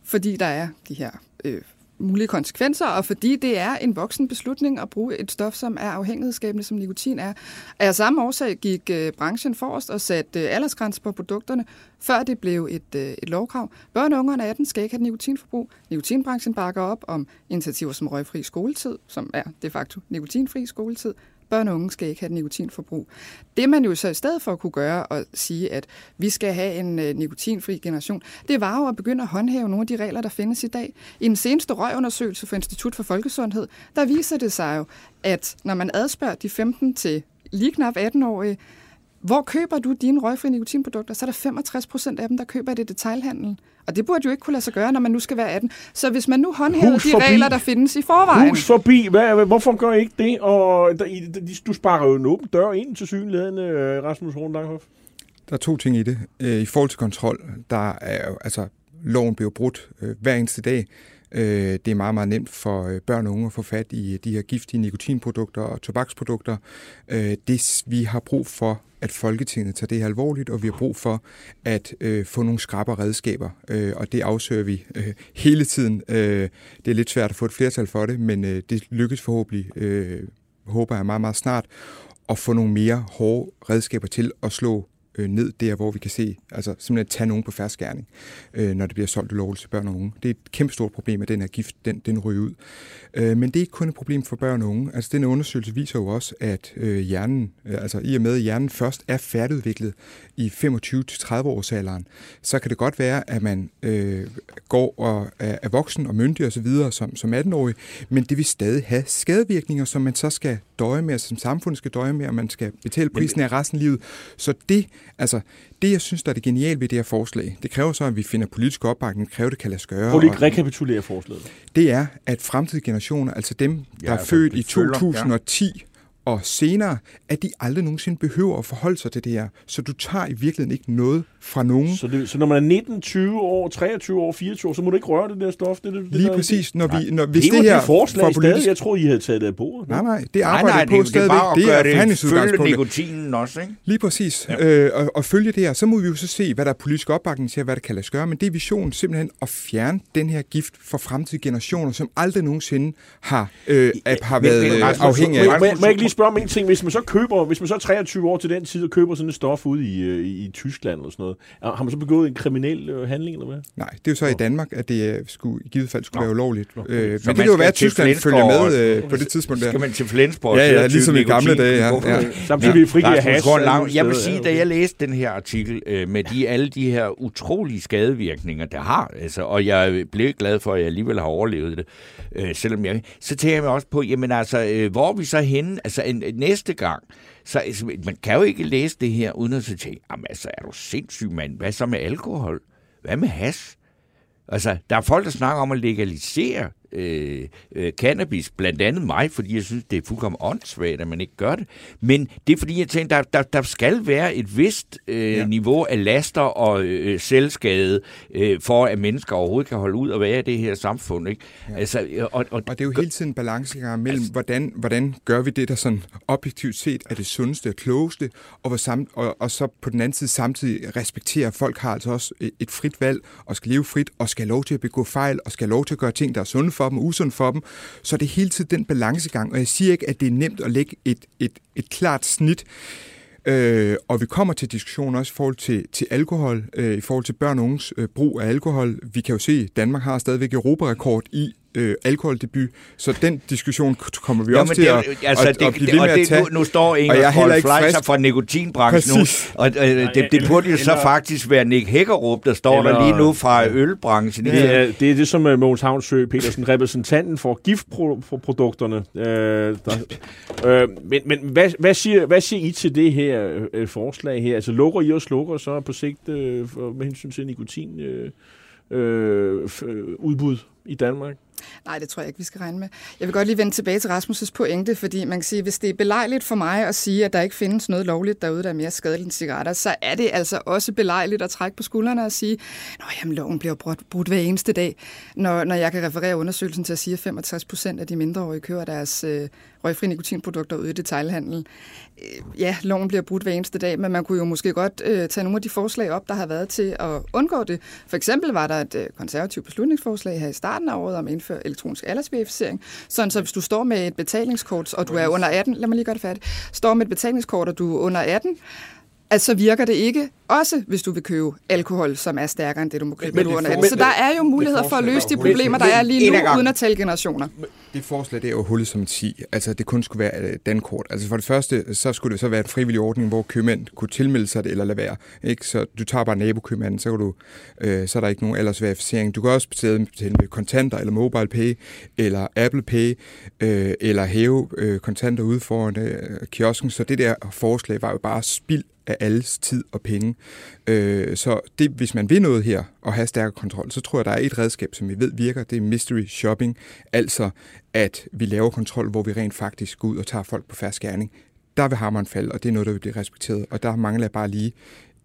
fordi der er de her øh, mulige konsekvenser, og fordi det er en voksen beslutning at bruge et stof, som er afhængighedsskabende, som nikotin er. Af samme årsag gik øh, branchen forrest og satte øh, aldersgrænser på produkterne, før det blev et, øh, et lovkrav. Børn og unge under 18 skal ikke have nikotinforbrug. Nikotinbranchen bakker op om initiativer som røgfri skoletid, som er de facto nikotinfri skoletid. Børn og unge skal ikke have et nikotinforbrug. Det man jo så i stedet for kunne gøre og sige, at vi skal have en øh, nikotinfri generation, det var jo at begynde at håndhæve nogle af de regler, der findes i dag. I den seneste røgundersøgelse for Institut for Folkesundhed, der viser det sig jo, at når man adspørger de 15 til lige knap 18-årige, hvor køber du dine røgfri nikotinprodukter? Så er der 65 procent af dem, der køber det i detailhandlen. Og det burde jo ikke kunne lade sig gøre, når man nu skal være 18. Så hvis man nu håndhæver Hus de forbi. regler, der findes i forvejen... Hus forbi. Hvad, hvorfor gør I ikke det? Og der, du sparker jo en åben dør ind til synligheden, øh, Rasmus Horn Langhoff. Der er to ting i det. Øh, I forhold til kontrol, der er jo, altså, loven bliver brudt øh, hver eneste dag. Øh, det er meget, meget nemt for øh, børn og unge at få fat i øh, de her giftige nikotinprodukter og tobaksprodukter. Øh, det, vi har brug for, at Folketinget tager det her alvorligt, og vi har brug for at øh, få nogle skrappe redskaber, øh, og det afsøger vi øh, hele tiden. Øh, det er lidt svært at få et flertal for det, men øh, det lykkes forhåbentlig, øh, håber jeg meget, meget snart, at få nogle mere hårde redskaber til at slå øh, ned der, hvor vi kan se, altså simpelthen tage nogen på færdskærning, øh, når det bliver solgt ulovligt til børn og unge. Det er et kæmpe stort problem, at den her gift, den, den ryger ud. Øh, men det er ikke kun et problem for børn og unge. Altså den undersøgelse viser jo også, at øh, hjernen, øh, altså i og med at hjernen først er færdigudviklet i 25-30 års alderen, så kan det godt være, at man øh, går og er, er voksen og myndig og så videre som, som 18-årig, men det vil stadig have skadevirkninger, som man så skal døje med, som samfundet skal døje med, og man skal betale prisen af resten af livet. Så det, altså, det, jeg synes, der er det geniale ved det her forslag, det kræver så, at vi finder politisk opbakning, det kræver, det kan lade sig gøre. Prøv lige at rekapitulere forslaget. det er, at fremtidige generationer, altså dem, der Ja, er altså, født i vi følger, ja. 2010 og senere, at de aldrig nogensinde behøver at forholde sig til det her. Så du tager i virkeligheden ikke noget fra nogen. Så, det, så når man er 19, 20 år, 23 år, 24 år, så må du ikke røre det der stof. Det, det, det Lige der- præcis, når vi, når, hvis det, her det forslag stadig. politisk... Jeg tror, I havde taget det af bordet. Nej, nej, det Nej, arbejder nej, jeg på det, det er stadigvæk. bare at Det er gøre det følge forhandlingsudgangspunktet. nikotinen også, ikke? Lige præcis. Ja. Øh, og, og følge det her, så må vi jo så se, hvad der er politisk opbakning til, hvad der kan lade sig gøre. Men det er visionen simpelthen at fjerne den her gift for fremtidige generationer, som aldrig nogensinde har, øh, har været afhængige af. må jeg ikke lige spørge om en ting? Hvis man så køber, hvis man så er 23 år til den tid og køber sådan et stof ude i, øh, i, i Tyskland eller sådan noget, har man så begået en kriminel øh, handling eller hvad? Nej, det er jo så i Danmark, at det øh, skulle, i givet fald skulle Nå. være ulovligt. Øh, men det kan jo være, at Tyskland følger med øh, på det tidspunkt der. Skal man til Flensborg? Ja, ja, ligesom i gamle dage, ja. Ja. Samtidig vi frigiver mulige jeg vil sige, da jeg læste den her artikel øh, med de, alle de her utrolige skadevirkninger, der har, altså, og jeg blev glad for, at jeg alligevel har overlevet det, øh, selvom jeg, så tænker jeg mig også på, jamen altså, øh, hvor er vi så henne, altså en, næste gang, så altså, man kan jo ikke læse det her, uden at så tænke, jamen altså, er du sindssyg, mand, hvad så med alkohol? Hvad med hash? Altså, der er folk, der snakker om at legalisere øh, øh, cannabis, blandt andet mig, fordi jeg synes, det er fuldkommen åndssvagt, at man ikke gør det. Men det er fordi, jeg tænker, der, der, der skal være et vist øh, ja. niveau af laster og øh, selvskade, øh, for at mennesker overhovedet kan holde ud og være i det her samfund. Ikke? Ja. Altså, øh, og, og, Og det er jo hele tiden en balancegang mellem, Altså- hvordan, hvordan gør vi det, der sådan objektivt set er det sundeste og klogeste, og, hvor sam, og, og så på den anden side samtidig respektere, at folk har altså også et, et frit valg, og skal leve frit, og skal have lov til at begå fejl, og skal have lov til at gøre ting, der er sunde for dem, og usund for dem. Så det hele tiden den balancegang, og jeg siger ikke, at det er nemt at lægge et, et, et klart snit, Øh, og vi kommer til diskussion også i forhold til, til alkohol, øh, i forhold til børn og unges øh, brug af alkohol. Vi kan jo se, at Danmark har stadigvæk europarekord i øh, alkoholdebut. Så den diskussion kommer vi Jo, også til det, at, altså, at, det, at blive det, ved og med at det, tage. nu, nu står og jeg Inger er Frold ikke Fleischer fra nikotinbranchen Præcis. nu, og øh, det, det burde jo så Eller- faktisk være Nick Hækkerup, der står der Eller- lige nu fra ølbranchen. Det er, det er det, som uh, Mogens Havnsø Petersen, repræsentanten for giftprodukterne. Uh, der, uh, men men hvad, hvad, siger, hvad siger I til det her uh, forslag her? Altså lukker I og slukker så på sigt uh, for, med hensyn til nikotin uh, uh, f- udbud i Danmark? Nej, det tror jeg ikke, vi skal regne med. Jeg vil godt lige vende tilbage til Rasmus' pointe, fordi man kan sige, hvis det er belejligt for mig at sige, at der ikke findes noget lovligt derude, der er mere skadeligt end cigaretter, så er det altså også belejligt at trække på skuldrene og sige, at jamen, loven bliver brudt, brudt hver eneste dag, når, når jeg kan referere undersøgelsen til at sige, at 65 procent af de mindreårige kører deres øh, røgfri nikotinprodukter ude i detailhandel. Øh, ja, loven bliver brudt hver eneste dag, men man kunne jo måske godt øh, tage nogle af de forslag op, der har været til at undgå det. For eksempel var der et øh, konservativt beslutningsforslag her i starten af året om at indføre elektronisk aldersverificering, sådan så hvis du står med et betalingskort, og du er under 18, lad mig lige gøre det færdigt, står med et betalingskort, og du er under 18, at så virker det ikke, også hvis du vil købe alkohol, som er stærkere end det, du må købe, Men det under 18. Så der er jo muligheder for at løse de problemer, der er lige nu, uden at tale generationer. Det forslag, det er jo hullet som en si. Altså, det kun skulle være øh, dankort. Altså, for det første, så skulle det så være en frivillig ordning, hvor købmænd kunne tilmelde sig det eller lade være. Ikke? Så du tager bare nabokøbmanden, så, kan du, øh, så er der ikke nogen aldersverificering. Du kan også betale med kontanter, eller mobile pay, eller Apple Pay, øh, eller hæve øh, kontanter ude foran øh, kiosken. Så det der forslag var jo bare spild af alles tid og penge. Øh, så det, hvis man vil noget her og have stærkere kontrol, så tror jeg, der er et redskab, som vi ved virker, det er mystery shopping, altså at vi laver kontrol, hvor vi rent faktisk går ud og tager folk på færre gerning. Der vil hammeren falde, og det er noget, der vil blive respekteret. Og der mangler jeg bare lige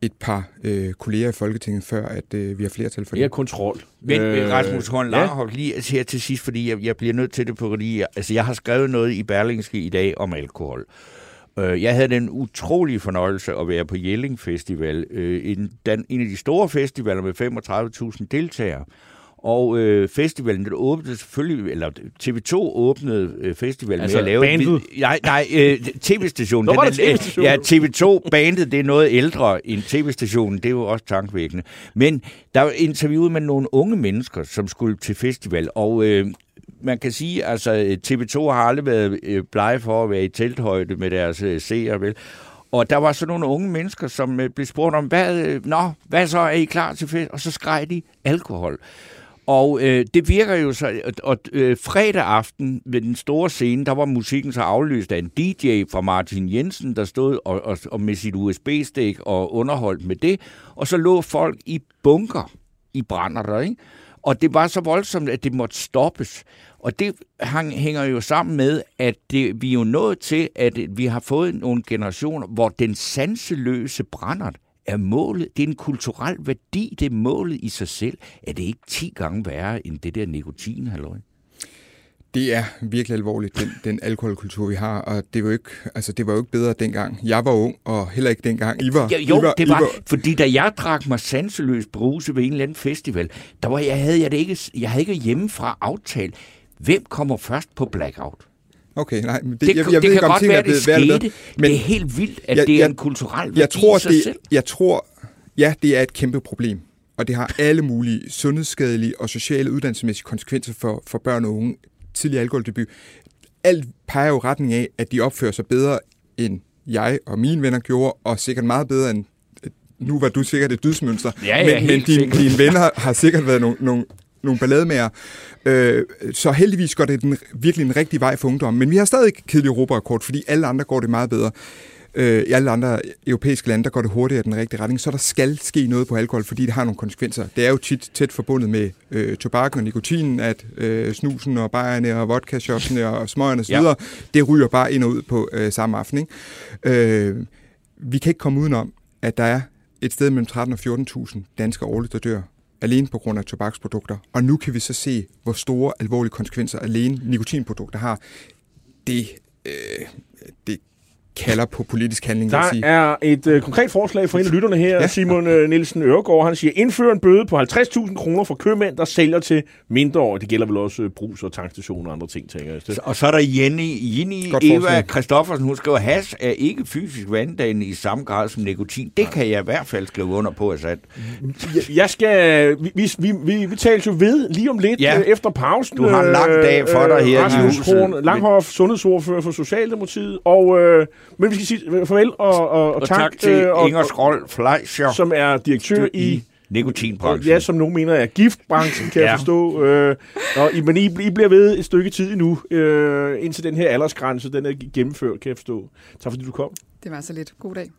et par øh, kolleger i Folketinget, før at øh, vi har flertal for Mere det. kontrol. Men øh, Rasmus Horn ja. Langhoff, lige her til sidst, fordi jeg, jeg bliver nødt til det på, fordi jeg, altså, jeg har skrevet noget i Berlingske i dag om alkohol. Øh, Jeg havde den utrolige fornøjelse at være på Jelling Festival, øh, en, en af de store festivaler med 35.000 deltagere. Og øh, festivalen, den åbnede selvfølgelig, eller TV2 åbnede øh, festivalen Altså med at lave... et bandet? vid- Nej, nej, øh, tv-stationen. Nå, var Den det er- TV-stationen? Ja, TV2-bandet, det er noget ældre end tv-stationen. Det er jo også tankvækkende. Men der var interviewet med nogle unge mennesker, som skulle til festival, og øh, man kan sige, altså TV2 har aldrig været øh, blege for at være i telthøjde med deres øh, seere, vel? Og der var så nogle unge mennesker, som øh, blev spurgt om, hvad, nå, hvad så, er I klar til fest? Og så skreg de alkohol. Og øh, det virker jo så, og, og øh, fredag aften ved den store scene, der var musikken så aflyst af en DJ fra Martin Jensen, der stod og, og, og med sit USB-stik og underholdt med det. Og så lå folk i bunker i brænder der, ikke? Og det var så voldsomt, at det måtte stoppes. Og det hang, hænger jo sammen med, at det, vi er jo nået til, at vi har fået nogle generationer, hvor den sanseløse brænder er målet. Det er en kulturel værdi, det er målet i sig selv. Er det ikke 10 gange værre end det der nikotin, halløj? Det er virkelig alvorligt, den, den alkoholkultur, vi har, og det var, jo ikke, altså, det var jo ikke bedre dengang. Jeg var ung, og heller ikke dengang. I var, Ja, jo, I var, det I var, fordi da jeg drak mig sanseløs bruse ved en eller anden festival, der var jeg, havde jeg det ikke, jeg havde ikke hjemmefra aftalt, hvem kommer først på blackout. Okay, nej, men det, Det, jeg, jeg det ved kan ikke, om godt være, er blevet det skete. bedre, Men det er helt vildt, at jeg- det er jeg- en kulturel værdi jeg tror, i sig det, selv. jeg tror, ja, det er et kæmpe problem, og det har alle mulige sundhedsskadelige og sociale uddannelsesmæssige konsekvenser for, for børn og unge. Tidlig alkoholdebut. Alt peger jo retning af, at de opfører sig bedre, end jeg og mine venner gjorde, og sikkert meget bedre end nu var du sikkert et dydsmønster, Ja, ja, men, men dine, dine venner har sikkert været nogle, nogle, nogle ballademager. Øh, så heldigvis går det den, virkelig en rigtig vej for ungdommen. Men vi har stadig kedelig Europarekord, fordi alle andre går det meget bedre. Øh, I alle andre europæiske lande, der går det hurtigere i den rigtige retning, så der skal ske noget på alkohol, fordi det har nogle konsekvenser. Det er jo tit tæt forbundet med øh, tobakken og nikotinen, at øh, snusen og bajerne og vodka-shopsene og smøgerne osv., ja. det ryger bare ind og ud på øh, samme aften. Ikke? Øh, vi kan ikke komme udenom, at der er et sted mellem 13 og 14.000 danskere årligt, der dør alene på grund af tobaksprodukter. Og nu kan vi så se, hvor store alvorlige konsekvenser alene nikotinprodukter har. Det, øh, det kalder på politisk handling, Der sige. er et øh, konkret forslag fra en af lytterne her, Ja. Simon øh, Nielsen Øregård. Han siger, indfør en bøde på 50.000 kroner for købmænd, der sælger til mindreårige. Det gælder vel også øh, brus og tankstationer og andre ting, tænker jeg. Og så er der Jenny, Jenny Godt Eva forslag. Christoffersen, hun skriver, has er ikke fysisk vanddannende i samme grad som nikotin. Det kan jeg i hvert fald skrive under på, at sandt. Jeg, jeg skal... Vi, vi, vi, vi, vi tales jo ved lige om lidt Ja. ja. efter pausen. Du har en lang dag for dig her i Rasmus huset. Langhoff, sundhedsordfører for Socialdemokratiet. Og, øh, men vi skal sige farvel og, og, og, Og tak til øh, og, Inger Skrold Fleischer som er direktør i... nikotinbranchen. ja, som nogen mener er giftbranchen, kan ja. Jeg forstå. Øh, og, men I, I bliver ved et stykke tid endnu, øh, indtil den her aldersgrænse, den er gennemført, kan jeg forstå. Tak fordi du kom. Det var så lidt. God dag.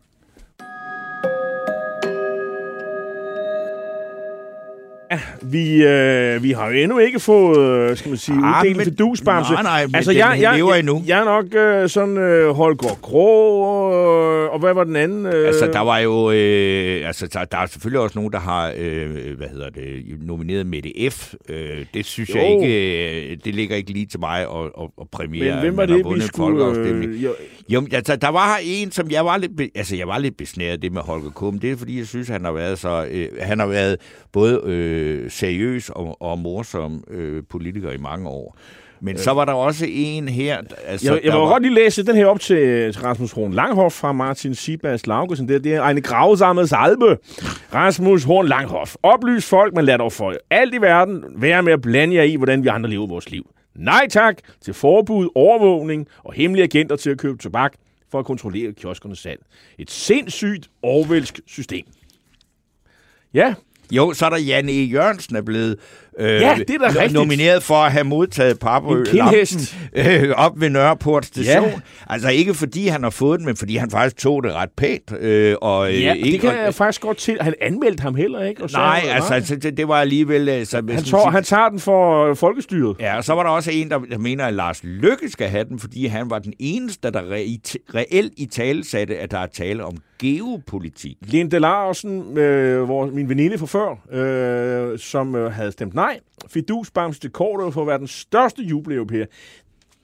Vi, øh, vi har jo endnu ikke fået, øh, skal man sige, Ah, uddelt men- fidusbamse. Nej, nej, men den lever endnu. Jeg er nok øh, sådan øh, Holger Grå, øh, og hvad var den anden? Øh, Altså, der var jo... Øh, altså, der, der er selvfølgelig også nogen, der har, øh, hvad hedder det, nomineret Mette F. Øh, det synes Jo. jeg ikke... Øh, det ligger ikke lige til mig at, at, at præmiere, men hvem var det, vi skulle... Øh, jo, Jo, altså, der var en, som jeg var lidt, be- altså, jeg var lidt besnæret det med Holger Kum. Det er, fordi jeg synes, han har været så, øh, han har været både øh, seriøs og, og morsom øh, politiker i mange år. Men så var der også en her, altså, jeg, jeg vil var, godt lige læse den her op til, til Rasmus Horn Langhoff fra Martin Sibas Laugesen. Det, det er en gravsamme salbe. Rasmus Horn Langhoff. Oplys folk, men lad dog for alt i verden være med at blande jer i, hvordan vi andre lever vores liv. Nej tak til forbud, overvågning og hemmelige agenter til at købe tobak for at kontrollere kioskernes salg. Et sindssygt overvælsk system. Ja, jo, så er der Jan E. Jørgensen er blevet øh, Ja, det er da rigtigt. nomineret for at have modtaget kindhest. øh, op ved Nørreport station. Ja. Altså ikke fordi han har fået den, men fordi han faktisk tog det ret pænt. Øh, og, øh, ja ikke, det kan og- jeg faktisk godt til. Han anmeldte ham heller ikke. Og sagde, Nej, altså, altså det, det var alligevel... øh, Så, Han, tager, han tager den for øh, folkestyret. Ja, og så var der også en, der, der mener, at Lars Lykke skal have den, fordi han var den eneste, der re- reelt i tale satte, at der er tale om geopolitik. Lene Larsen, øh, hvor, min veninde fra før, øh, som øh, havde stemt nej. Fidus Bams de for at være den største jubeleuropæer.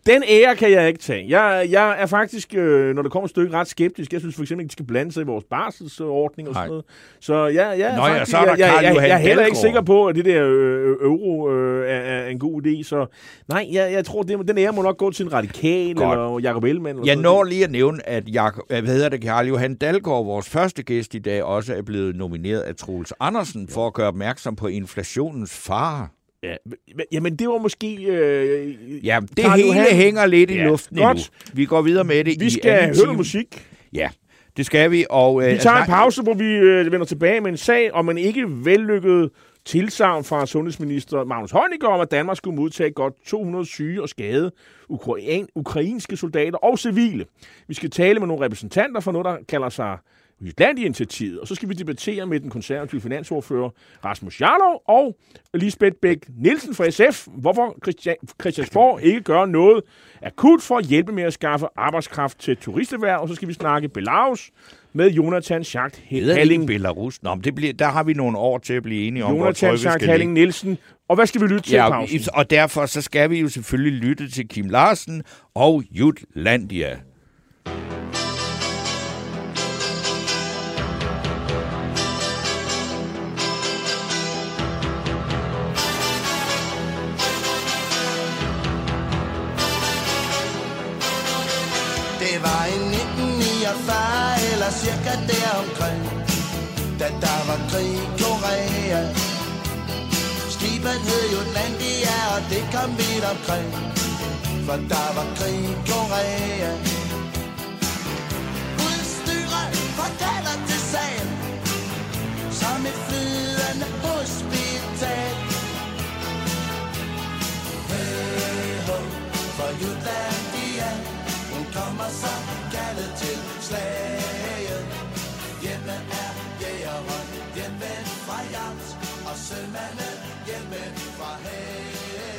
Den ære kan jeg ikke tage. Jeg, jeg er faktisk, øh, når det kommer et stykke, ret skeptisk. Jeg synes for eksempel ikke, de skal blande sig i vores barselsordning og sådan Nej. noget. Så jeg, jeg, Nå ja, faktisk, så er der jeg, jeg, jeg, jeg er heller ikke sikker på, at det der øh, euro øh, er, er en god idé. Så nej, jeg, jeg tror, det, den ære må nok gå til en radikal Godt. eller Jacob Ellemann. Eller Jeg sådan når lige at nævne, at Jacob, hvad hedder det, Karl Johan Dalgaard, vores første gæst i dag, også er blevet nomineret af Troels Andersen for at gøre opmærksom på inflationens fare. Ja, men- jamen, det var måske... Øh, Ja, det Carl hele Johan- hænger lidt i Ja, luften godt. endnu. Vi går videre med det vi i skal høre musik. Ja, det skal vi. Og, øh, Vi tager en altså, pause, hvor vi øh, vender tilbage med en sag om en ikke vellykket tilsavn fra sundhedsminister Magnus Heunicke om, at Danmark skulle modtage godt 200 syge og skade ukrain, ukrainske soldater og civile. Vi skal tale med nogle repræsentanter for noget, der kalder sig Jylland-initiativet, og så skal vi debattere med den konservative finansordfører Rasmus Jarlov og Lisbeth Bæk Nielsen fra SF, hvorfor Christian, Christiansborg ikke gør noget akut for at hjælpe med at skaffe arbejdskraft til turisterhverv, og så skal vi snakke Belarus med Jonathan Schacht Halling. Belarus? Nå, men det bliver, der har vi nogle år til at blive enige om, hvor Jonathan trykket Schacht Halling. Nielsen. Og hvad skal vi lytte til Ja, pausen? og derfor så skal vi jo selvfølgelig lytte til Kim Larsen og Jutlandia. Cirka deromkring Da der var krig i Korea. Skibet hed Jutlandia og det kom vidt omkring For der var krig i Korea. Udstyret fortæller til sagen Som et flydende hospital. Hey ho, for Jutlandia Hun kommer så kaldet til slag. Fra jagt Og sømanden hjemme fra havet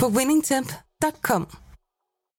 på winningtemp.com.